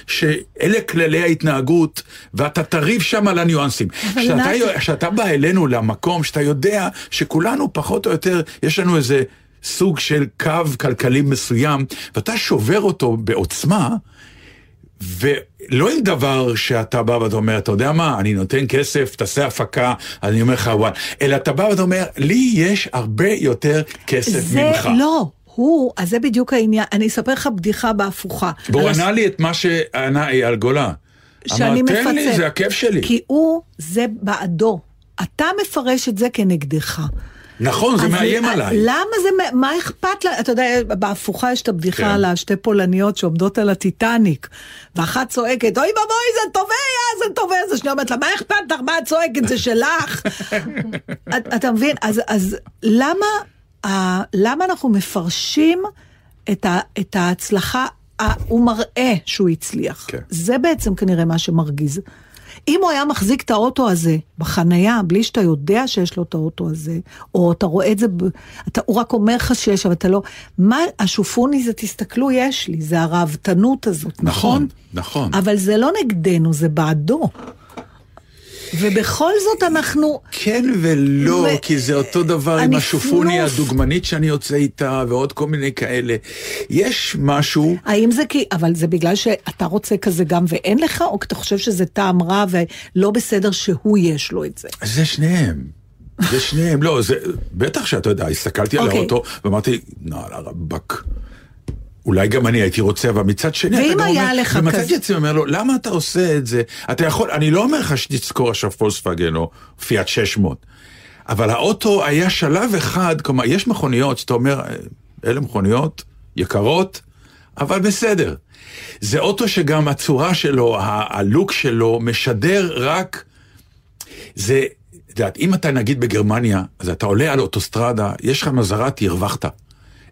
שאלה כללי ההתנהגות, ואתה תריב שם על הניואנסים. כשאתה בא אלינו למקום שאתה יודע שכולנו פחות או יותר, יש לנו איזה סוג של קו כלכלי מסוים, ואתה שובר אותו בעוצמה, ולא עם דבר שאתה בא ואתה אומר, אתה יודע מה, אני נותן כסף, תעשה הפקה, אני אומר לך וואן, אלא אתה בא ואתה אומר, לי יש הרבה יותר כסף זה ממך. לא, הוא, אז זה בדיוק העניין. אני אספר לך בדיחה בהפוכה. והוא על הס- ענה לי את מה שענה אייל גולן. שאני אמר, מפצל. תן לי, זה הכיף שלי. כי הוא, זה בעדו. אתה מפרש את זה כנגדך. נכון, זה מאיים ל- עליי. למה זה, מה אכפת לה? אתה יודע, בהפוכה יש את הבדיחה כן. על השתי פולניות שעומדות על הטיטניק, ואחת צועקת, אוי ואבוי, זה טובע, זה טובע, אז השנייה אומרת לה, מה אכפת לך, מה את צועקת, זה שלך. את- אתה מבין? אז, אז למה, למה אנחנו מפרשים את, ה, את ההצלחה, הוא מראה שהוא הצליח. כן. זה בעצם כנראה מה שמרגיז. אם הוא היה מחזיק את האוטו הזה בחנייה, בלי שאתה יודע שיש לו את האוטו הזה, או אתה רואה את זה. אתה, הוא רק אומר לך שיש, אבל אתה לא... מה השופוני זה, תסתכלו, יש לי, זה הראוותנות הזאת, נכון? נכון, נכון. אבל זה לא נגדנו, זה בעדו. ובכל זאת אנחנו... כן ולא, ו- כי זה אותו דבר עם השופוני פנוף. הדוגמנית שאני יוצא איתה, ועוד כל מיני כאלה. יש משהו... האם זה כי... אבל זה בגלל שאתה רוצה כזה גם ואין לך, או כי אתה חושב שזה טעם רע ולא בסדר שהוא יש לו את זה? זה שניהם. זה שניהם, לא, זה, בטח שאתה יודע, הסתכלתי על אוקיי. האוטו ואמרתי, נאללה רבאק. אולי גם אני הייתי רוצה, אבל מצד שני, ואם היה אומר, לך ומצאתי כזה- את עצמי אומר לו, למה אתה עושה את זה? אתה יכול, אני לא אומר לך שתזכור עכשיו פולקסווגן או פיאט 600, אבל האוטו היה שלב אחד, כלומר, יש מכוניות שאתה אומר, "אה, אלה מכוניות יקרות, אבל בסדר. זה אוטו שגם הצורה שלו, הלוק שלו, משדר רק זה, את יודעת, אם אתה נגיד בגרמניה, אז אתה עולה על אוטוסטרדה, יש לך מזרת, הרווחת.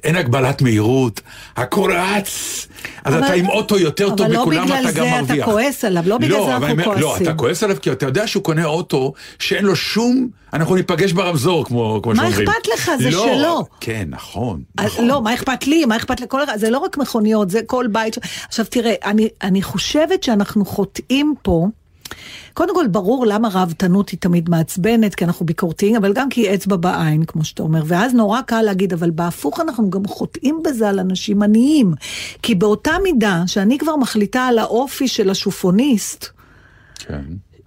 אין הגבלת מהירות, הכל רץ, אז אבל- אתה עם אוטו יותר טוב אבל לא מכולם, בגלל אתה גם זה אתה מרוויח. כועס עליו, לא בגלל זה אבל אנחנו אומר, לא, כועסים. אתה כועס עליו כי אתה יודע שהוא קונה אוטו שאין לו שום, אנחנו ניפגש ברמזור, כמו, כמו מה שאומרים. אכפת לך? זה לא, שלו. כן, נכון, נכון. לא, מה אכפת לי? מה אכפת לכל... זה לא רק מכוניות, זה כל בית. עכשיו תראה, אני, אני חושבת שאנחנו חוטאים פה. קודם כל, ברור למה ראוותנות היא תמיד מעצבנת, כי אנחנו ביקורתיים, אבל גם כי היא אצבע בעין, כמו שאתה אומר. ואז נורא קל להגיד, אבל בהפוך אנחנו גם חוטאים בזה על אנשים עניים. כי באותה מידה שאני כבר מחליטה על האופי של השופוניסט, כן.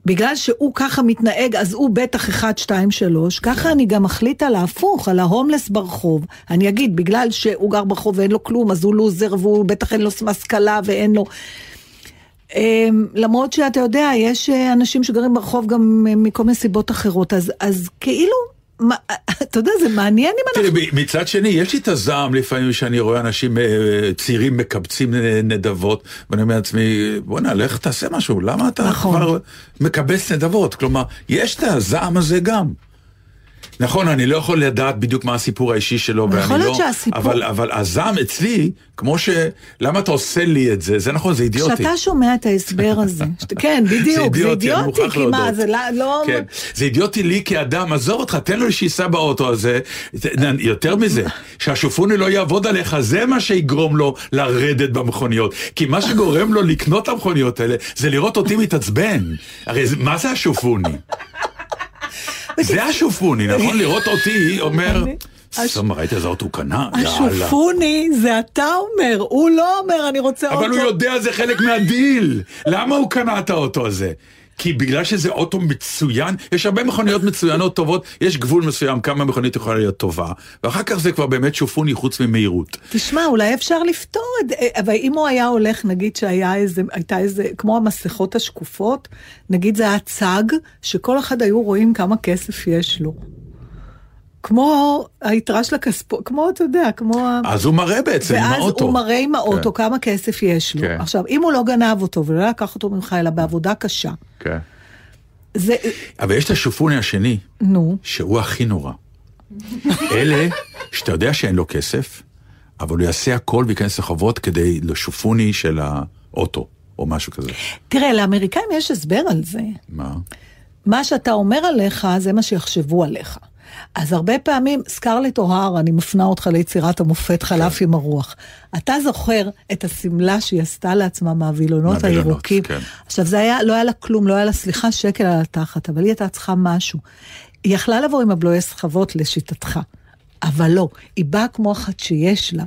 בגלל שהוא ככה מתנהג, אז הוא בטח 1, 2, 3, ככה אני גם מחליט על ההפוך, על ההומלס ברחוב. אני אגיד, בגלל שהוא גר ברחוב ואין לו כלום, אז הוא לוזר, והוא בטח אין לו השכלה ואין לו... אמ, למרות שאתה יודע, יש אה, אנשים שגרים ברחוב גם אה, מכל מיני סיבות אחרות, אז, אז כאילו, מה, אתה יודע, זה מעניין אם אנחנו... תראי, מצד שני, יש לי את הזעם לפעמים שאני רואה אנשים אה, צעירים מקבצים נדבות, ואני אומר לעצמי, בוא'נה, לך תעשה משהו, למה אתה נכון. כבר מקבץ נדבות? כלומר, יש את הזעם הזה גם. נכון, אני לא יכול לדעת בדיוק מה הסיפור האישי שלו, ואני יכול להיות לא... שהסיפור- אבל, אבל הזעם אצלי, כמו ש... למה אתה עושה לי את זה? זה נכון, זה אידיוטי. כשאתה שומע את ההסבר הזה, שאת- כן, בדיוק, זה אידיוטי, מוכרח כי מה. זה לא... לא- כן, זה אידיוטי לי כאדם, עזוב אותך, תן לו שייסע באוטו הזה. זה- יותר מזה, שהשופוני לא יעבוד עליך, זה מה שיגרום לו לרדת במכוניות. כי מה שגורם לו לקנות את המכוניות האלה, זה לראות אותי מתעצבן. הרי זה- מה זה השופוני? זה השופוני, נכון? לראות אותי אומר, סתם ראית איזה אוטו קנה? השופוני, זה אתה אומר, הוא לא אומר, אני רוצה אוטו. אבל הוא יודע זה חלק מהדיל. למה הוא קנה את האוטו הזה? כי בגלל שזה אוטו מצוין, יש הרבה מכוניות מצוינות טובות, יש גבול מסוים כמה מכונית יכולה להיות טובה, ואחר כך זה כבר באמת שופוני חוץ ממהירות. תשמע, אולי אפשר לפתור את זה, אבל אם הוא היה הולך, נגיד שהייתה איזה, הייתה איזה, כמו המסכות השקופות, נגיד זה היה צג, שכל אחד היו רואים כמה כסף יש לו. כמו היתרה של הכספו, כמו, אתה יודע, כמו... אז הוא מראה בעצם עם ואז האוטו. הוא מראה עם האוטו כן. כמה כסף יש לו. כן. עכשיו, אם הוא לא גנב אותו ולא לקח אותו ממך, אלא בעבודה קשה, כן. זה, אבל יש את השופוני השני, נו, שהוא הכי נורא. אלה שאתה יודע שאין לו כסף, אבל הוא יעשה הכל וייכנס לחובות כדי לשופוני של האוטו, או משהו כזה. תראה, לאמריקאים יש הסבר על זה. מה? מה שאתה אומר עליך, זה מה שיחשבו עליך. אז הרבה פעמים, סקרלט אוהר, אני מפנה אותך ליצירת המופת חלף עם הרוח. אתה זוכר את השמלה שהיא עשתה לעצמה מהווילונות מהווילונות, הירוקים. כן. עכשיו, זה היה, לא היה לה כלום, לא היה לה סליחה שקל על התחת, אבל היא הייתה צריכה משהו. היא יכלה לבוא עם הבלועי סחבות לשיטתך, אבל לא, היא באה כמו אחת שיש לה.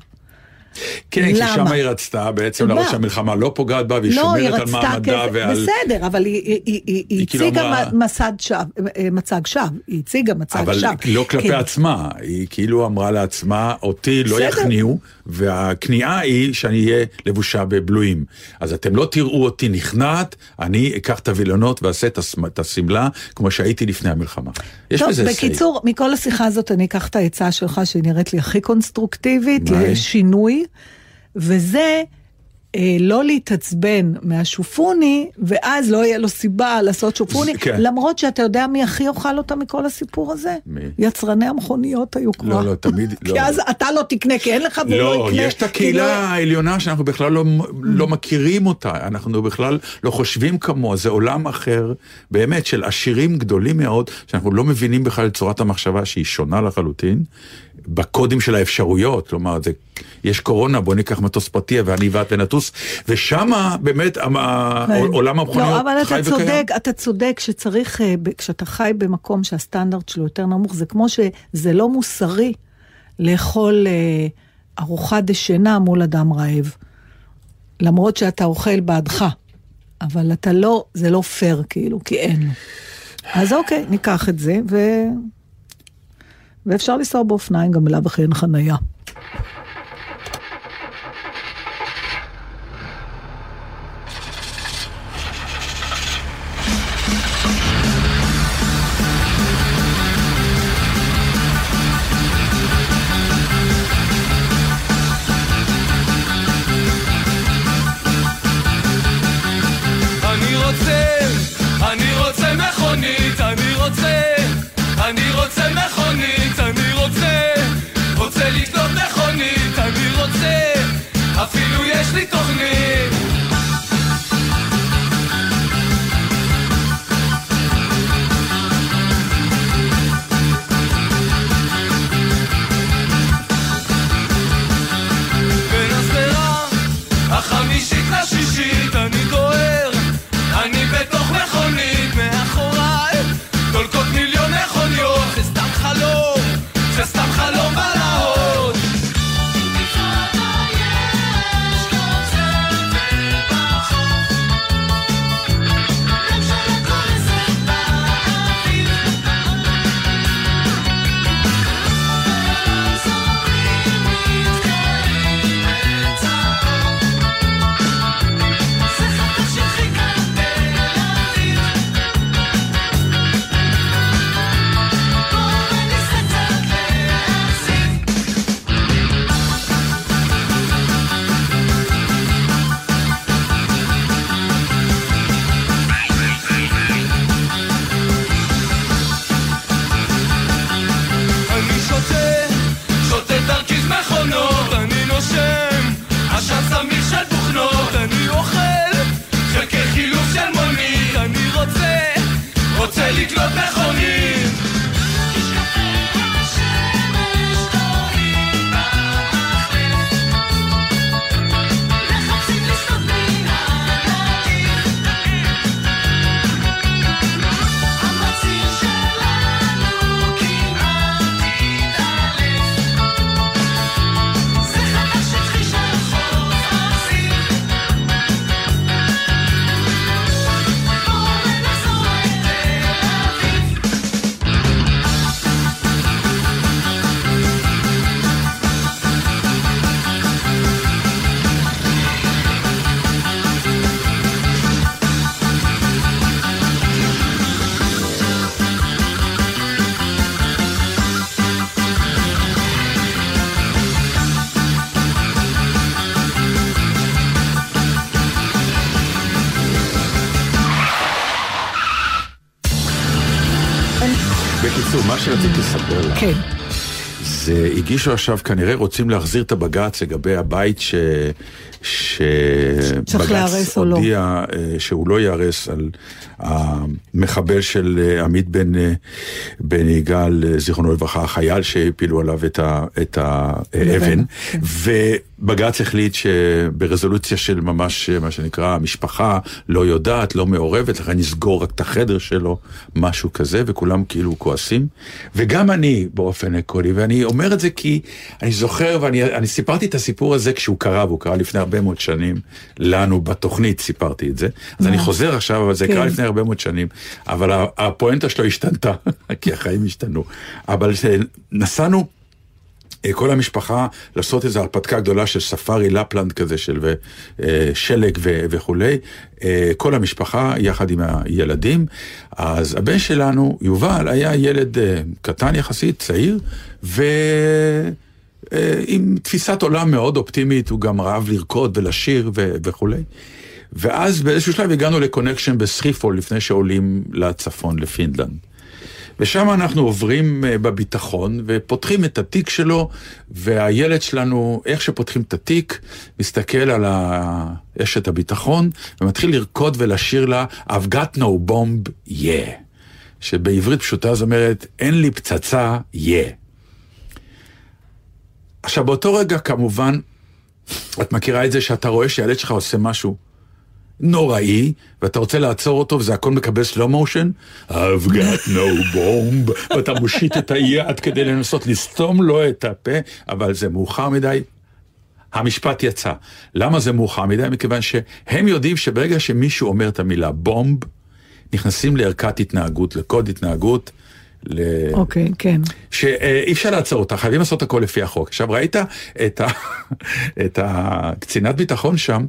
כן, כי למה? שם היא רצתה בעצם? להראות שהמלחמה לא פוגעת בה, והיא לא, שומרת על מעמדה כסף, ועל... בסדר, אבל היא, היא, היא, היא, היא כאילו הציגה אמרה- מ- מסד שווא, אה, מצג שווא, היא הציגה מצג אבל שווא. לא כלפי כן. עצמה, היא כאילו אמרה לעצמה, אותי לא בסדר. יכניעו, והכניעה היא שאני אהיה לבושה בבלויים. אז אתם לא תראו אותי נכנעת, אני אקח את הווילונות ואעשה את השמלה כמו שהייתי לפני המלחמה. יש טוב, בזה say. בקיצור, מכל השיחה הזאת אני אקח את העצה שלך, שנראית לי הכי קונסטרוקטיבית, מה וזה אה, לא להתעצבן מהשופוני, ואז לא יהיה לו סיבה לעשות שופוני, כן. למרות שאתה יודע מי הכי יאכל אותה מכל הסיפור הזה? מי? יצרני המכוניות היו כבר. לא, לא, תמיד, כי לא. אז אתה לא תקנה, כי אין לך והוא לא לא, יקנה. יש את כי הקהילה לא- העליונה שאנחנו בכלל לא, לא מכירים אותה, אנחנו בכלל לא חושבים כמוה, זה עולם אחר, באמת, של עשירים גדולים מאוד, שאנחנו לא מבינים בכלל את צורת המחשבה שהיא שונה לחלוטין, בקודים של האפשרויות, כלומר, זה, יש קורונה, בוא ניקח מטוס פרטי ואני ואת ונטוס, ושמה באמת כן. עולם המכוניות לא, אבל חי אתה וקיים. צודק, אתה צודק שצריך, אה, כשאתה חי במקום שהסטנדרט שלו יותר נמוך, זה כמו שזה לא מוסרי לאכול אה, ארוחה דשנה מול אדם רעב. למרות שאתה אוכל בעדך, אבל אתה לא, זה לא פייר כאילו, כי אין. אז אוקיי, ניקח את זה, ו... ואפשר לנסוע באופניים גם בלאו הכי אין חנייה. בקיצור, מה שרציתי לספר לך, כן. זה הגישו עכשיו, כנראה רוצים להחזיר את הבג"ץ לגבי הבית ש... שבג"ץ לא. הודיע אה, שהוא לא ייהרס על המחבל של אה, עמית בן, אה, בן יגאל, זיכרונו לברכה, החייל שהפילו עליו את האבן, כן. ובג"ץ החליט שברזולוציה של ממש, אה, מה שנקרא, המשפחה לא יודעת, לא מעורבת, לכן נסגור רק את החדר שלו, משהו כזה, וכולם כאילו כועסים. וגם אני באופן עקרוני, ואני אומר את זה כי אני זוכר, ואני אני סיפרתי את הסיפור הזה כשהוא קרה, והוא קרה לפני הרבה מאוד שנים, לנו בתוכנית סיפרתי את זה. אז אני חוזר עכשיו, אבל זה כן. קרה לפני הרבה מאוד שנים, אבל הפואנטה שלו השתנתה, כי החיים השתנו. אבל נסענו... אה, כל המשפחה לעשות איזו הרפתקה גדולה של ספארי לפלנד כזה של אה, שלג וכולי, אה, כל המשפחה יחד עם הילדים. אז הבן שלנו, יובל, היה ילד קטן יחסית, צעיר, ו... עם תפיסת עולם מאוד אופטימית, הוא גם אהב לרקוד ולשיר ו- וכולי. ואז באיזשהו שלב הגענו לקונקשן בסחיפול לפני שעולים לצפון, לפינלנד. ושם אנחנו עוברים אה, בביטחון ופותחים את התיק שלו, והילד שלנו, איך שפותחים את התיק, מסתכל על אשת הביטחון ומתחיל לרקוד ולשיר לה I've got no bomb, yeah. שבעברית פשוטה זאת אומרת, אין לי פצצה, yeah. עכשיו באותו רגע כמובן, את מכירה את זה שאתה רואה שהילד שלך עושה משהו נוראי, ואתה רוצה לעצור אותו וזה הכל מקבל slow motion, I've got no bomb, ואתה מושיט את היד כדי לנסות לסתום לו את הפה, אבל זה מאוחר מדי. המשפט יצא. למה זה מאוחר מדי? מכיוון שהם יודעים שברגע שמישהו אומר את המילה בומב, נכנסים לערכת התנהגות, לקוד התנהגות, ל... אוקיי, כן. שאי אפשר לעצור אותה, חייבים לעשות הכל לפי החוק. עכשיו ראית את, ה... את הקצינת ביטחון שם,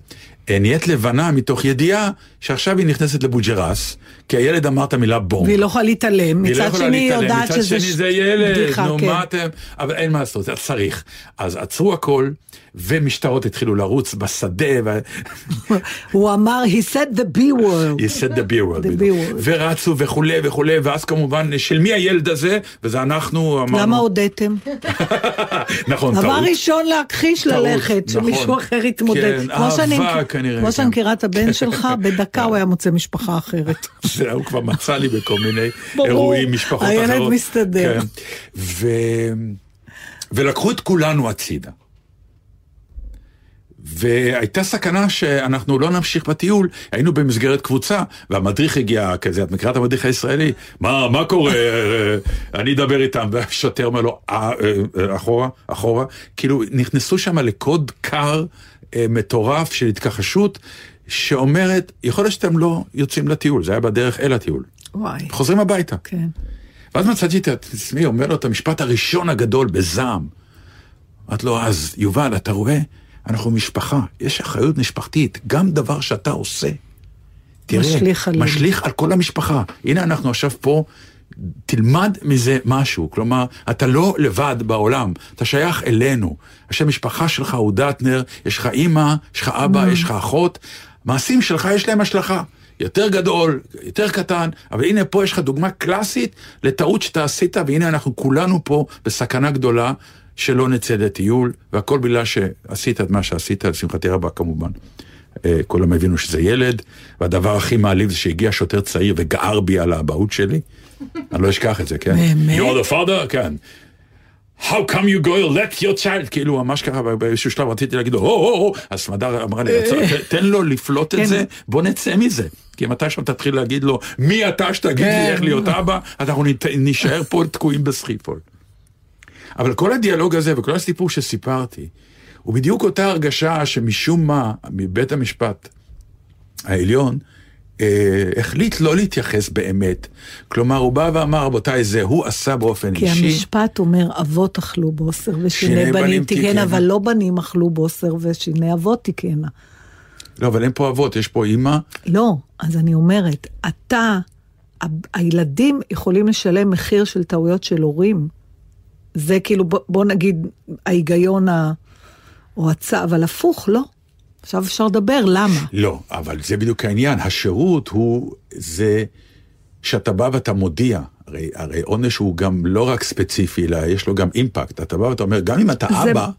נהיית לבנה מתוך ידיעה שעכשיו היא נכנסת לבוג'רס, כי הילד אמר את המילה בום. והיא לא יכולה להתעלם, לא מצד יכולה שני היא יודעת מצד שזה שני ש- זה ילד, בדיחה, נו כן. מה אתם, אבל אין מה לעשות, זה צריך. אז עצרו הכל, ומשטרות התחילו לרוץ בשדה, ו... הוא אמר, he said the B word. he said the beer word, The beer word. ורצו וכולי וכולי, ואז כמובן, של מי הילד הזה? וזה אנחנו אמרנו... למה הודיתם? נכון, דבר טעות. ראשון להכחיש ללכת, נכון. שמישהו אחר יתמודד. כן, אהבה כנראה, כמו שאני כן. מכירה את הבן שלך, בדקה הוא היה מוצא משפחה אחרת. זה הוא כבר מצא לי בכל מיני. אירועים, משפחות הילד אחרות. מסתדר. כן. ו... ולקחו את כולנו הצידה. והייתה סכנה שאנחנו לא נמשיך בטיול, היינו במסגרת קבוצה, והמדריך הגיע כזה, את מכירה את המדריך הישראלי? מה, מה קורה? אני אדבר איתם, והשוטר אומר לו, "אה, אה, אה, אחורה, אחורה, כאילו נכנסו שם לקוד קר מטורף של התכחשות, שאומרת, יכול להיות שאתם לא יוצאים לטיול, זה היה בדרך אל הטיול. וואי, חוזרים הביתה. כן. ואז מצאתי את עצמי אומר לו את המשפט הראשון הגדול בזעם. אמרתי לו, אז יובל, אתה רואה, אנחנו משפחה, יש אחריות משפחתית, גם דבר שאתה עושה. תראה, משליך. משליך על כל המשפחה. הנה אנחנו עכשיו פה, תלמד מזה משהו. כלומר, אתה לא לבד בעולם, אתה שייך אלינו. השם משפחה שלך הוא דטנר, יש לך אימא, יש לך אבא, יש לך אחות. מעשים שלך יש להם השלכה. יותר גדול, יותר קטן, אבל הנה פה יש לך דוגמה קלאסית לטעות שאתה עשית, והנה אנחנו כולנו פה בסכנה גדולה שלא נצא לטיול, והכל בגלל שעשית את מה שעשית, לשמחתי רבה כמובן. אה, כולם הבינו שזה ילד, והדבר הכי מעליב זה שהגיע שוטר צעיר וגער בי על האבהות שלי. אני לא אשכח את זה, כן. באמת? You're the father? כן. How come you go let your child? כאילו, ממש ככה, באיזשהו שלב רציתי להגיד לו, הו, הו, הו, אז סמדר אמרה לי, "עצור, ת- תן לו לפלוט כן. את זה, בוא נצא מזה. כי אם אתה שם תתחיל להגיד לו, מי אתה שתגיד לי כן. איך להיות אבא, אנחנו נישאר פה תקועים בסחיפול. אבל כל הדיאלוג הזה וכל הסיפור שסיפרתי, הוא בדיוק אותה הרגשה שמשום מה, מבית המשפט העליון, אה, החליט לא להתייחס באמת. כלומר, הוא בא ואמר, רבותיי, זה הוא עשה באופן כי אישי. המשפט אומר, אבות אכלו בוסר ושיני שיני בנים תיקנה. אבל לא בנים אכלו בוסר ושיני אבות תיקנה. לא, אבל אין פה אבות, יש פה אימא. לא, אז אני אומרת, אתה, הילדים יכולים לשלם מחיר של טעויות של הורים. זה כאילו, בוא, בוא נגיד, ההיגיון ה... או הצ... אבל הפוך, לא. עכשיו אפשר לדבר, למה? לא, אבל זה בדיוק העניין. השירות הוא זה שאתה בא ואתה מודיע. הרי, הרי עונש הוא גם לא רק ספציפי, אלא יש לו גם אימפקט. אתה בא ואתה אומר, גם אם אתה זה- אבא,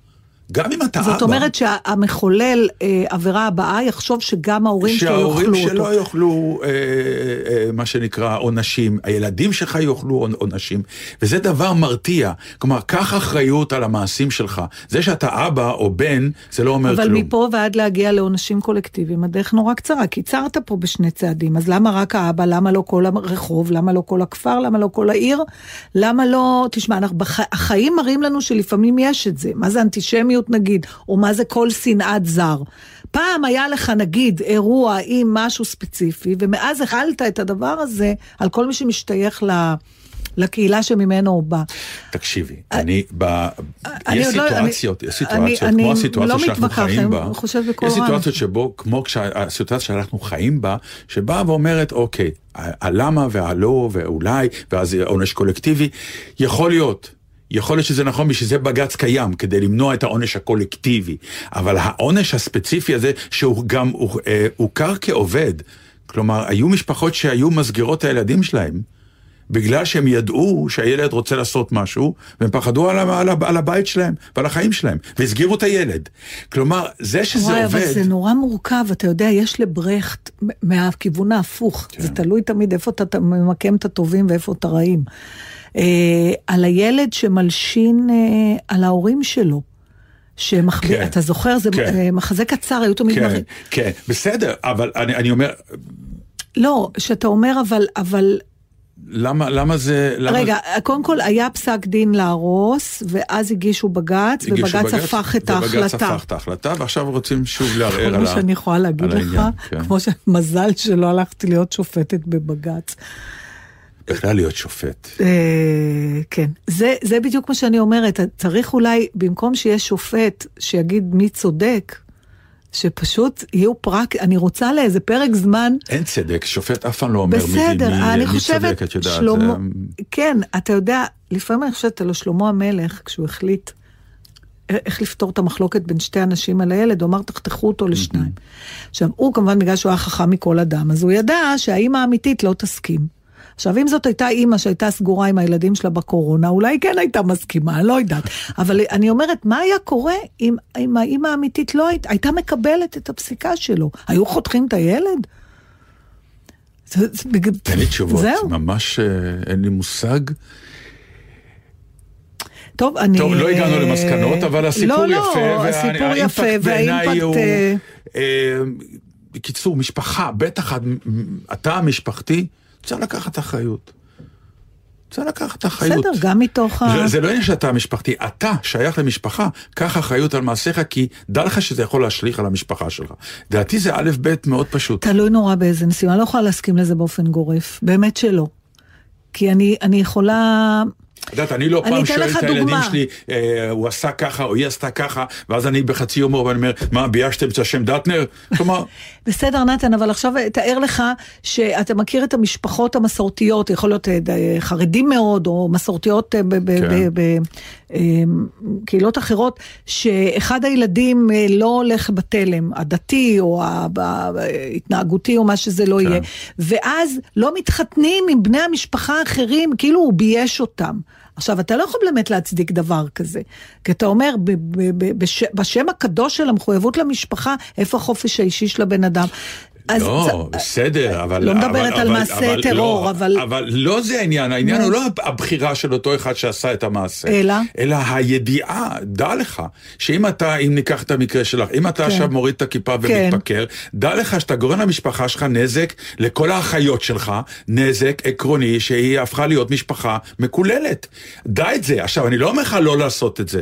גם אם אתה אבא, זאת אומרת שהמחולל אה, עבירה הבאה יחשוב שגם ההורים שלו שההורים יאכלו שלו אותו. יאכלו אה, אה, מה שנקרא עונשים, הילדים שלך יאכלו עונשים, וזה דבר מרתיע. כלומר, קח אחריות על המעשים שלך. זה שאתה אבא או בן, זה לא אומר אבל כלום. מפה ועד להגיע לעונשים קולקטיביים, הדרך נורא קצרה. קיצרת פה בשני צעדים, אז למה רק האבא? למה לא כל הרחוב? למה לא כל הכפר? למה לא כל העיר? למה לא... תשמע, אנחנו. החיים מראים לנו שלפעמים יש את זה. מה זה אנטישמיות נגיד? או מה זה כל שנאת זר? פעם היה לך נגיד אירוע עם משהו ספציפי, ומאז החלת את הדבר הזה על כל מי שמשתייך ל... לקהילה שממנו הוא בא. תקשיבי, אני, ב... אני יש לא- סיטואציות, אני- יש סיטואציות, אני- כמו אני הסיטואציה לא שאנחנו חיים אני בה, חושבת בקול יש רם. סיטואציות שבו, כמו הסיטואציה שאנחנו חיים בה, שבאה ואומרת, אוקיי, הלמה והלא ואולי, ואז עונש קולקטיבי, יכול להיות. יכול להיות שזה נכון, בשביל זה בג"ץ קיים, כדי למנוע את העונש הקולקטיבי. אבל העונש הספציפי הזה, שהוא גם הוא- אה, הוכר כעובד, כלומר, היו משפחות שהיו מסגירות את הילדים שלהם, בגלל שהם ידעו שהילד רוצה לעשות משהו, והם פחדו על, על, על הבית שלהם ועל החיים שלהם, והסגירו את הילד. כלומר, זה שזה וואי, עובד... אבל זה נורא מורכב, אתה יודע, יש לברכט מהכיוון ההפוך. כן. זה תלוי תמיד איפה אתה ממקם את הטובים ואיפה את הרעים. אה, על הילד שמלשין אה, על ההורים שלו. שמחביא, כן. אתה זוכר, זה כן. אה, מחזה קצר, היו תמיד... כן, מראים- כן, בסדר, אבל אני, אני אומר, לא, שאתה אומר, אבל, אבל, למה, למה זה... למה... רגע, קודם כל היה פסק דין להרוס, ואז הגישו בג"ץ, הגישו ובג"ץ הפך את ובג"ץ ההחלטה. הפך את ההחלטה, ועכשיו רוצים שוב לערער על מה ה... שאני יכולה להגיד לך, העניין, כן. כמו שמזל שלא הלכתי להיות שופטת בבג"ץ. בכלל להיות שופט. אה, כן, זה, זה בדיוק מה שאני אומרת, צריך אולי, במקום שיהיה שופט שיגיד מי צודק, שפשוט יהיו פרק, אני רוצה לאיזה פרק זמן, אין צדק, שופט אף פעם לא אומר מי, בסדר, מי, אני מי חושבת, צודק, את יודעת. שלמה, זה- כן, אתה יודע, לפעמים אני חושבת על שלמה המלך, כשהוא החליט איך לפתור את המחלוקת בין שתי אנשים על הילד, הוא אמר תחתכו אותו לשניים. עכשיו, הוא כמובן, בגלל שהוא היה חכם מכל אדם, אז הוא ידע שהאימא האמיתית לא תסכים. עכשיו, אם זאת הייתה אימא שהייתה סגורה עם הילדים שלה בקורונה, אולי כן הייתה מסכימה, אני לא יודעת. אבל אני אומרת, מה היה קורה אם, אם האימא האמיתית לא היית, הייתה מקבלת את הפסיקה שלו? היו חותכים את הילד? תן לי תשובות, זהו. ממש אה, אין לי מושג. טוב, אני... טוב, לא הגענו למסקנות, אבל הסיפור לא, יפה, לא, הסיפור יפה, והאימפקט... הוא... אה, אה, בקיצור, משפחה, בטח את- אתה המשפחתי, צריך לקחת אחריות. צריך לקחת אחריות. בסדר, גם מתוך ה... זה, זה לא עניין שאתה המשפחתי, אתה שייך למשפחה, קח אחריות על מעשיך, כי דע לך שזה יכול להשליך על המשפחה שלך. לדעתי זה א' ב' מאוד פשוט. תלוי נורא באיזה נסיעה, אני לא יכולה להסכים לזה באופן גורף, באמת שלא. כי אני, אני יכולה... את יודעת, אני לא אני פעם שואל את הילדים דוגמה. שלי, אה, הוא עשה ככה או היא עשתה ככה, ואז אני בחצי הומור ואני אומר, מה, ביישתם את השם דטנר? כלומר, בסדר, נתן, אבל עכשיו תאר לך שאתה מכיר את המשפחות המסורתיות, יכול להיות אה, ד- חרדים מאוד, או מסורתיות אה, כן. בקהילות אחרות, שאחד הילדים אה, לא הולך בתלם, הדתי או ההתנהגותי או מה שזה לא כן. יהיה, ואז לא מתחתנים עם בני המשפחה האחרים, כאילו הוא בייש אותם. עכשיו, אתה לא יכול באמת להצדיק דבר כזה. כי אתה אומר, בשם הקדוש של המחויבות למשפחה, איפה החופש האישי של הבן אדם? אז לא, זה- בסדר, אבל... לא מדברת אבל- על אבל- מעשה אבל טרור, לא, אבל- אבל לא זה העניין, העניין נו. הוא לא הבחירה של אותו אחד שעשה את המעשה. אלא? אלא הידיעה, דע לך, שאם אתה, אם ניקח את המקרה שלך, אם אתה עכשיו מוריד את הכיפה כן. ומתפקר, דע לך שאתה גורם למשפחה שלך נזק, לכל האחיות שלך, נזק עקרוני שהיא הפכה להיות משפחה מקוללת. דע את זה. עכשיו, אני לא אומר לך לא לעשות את זה.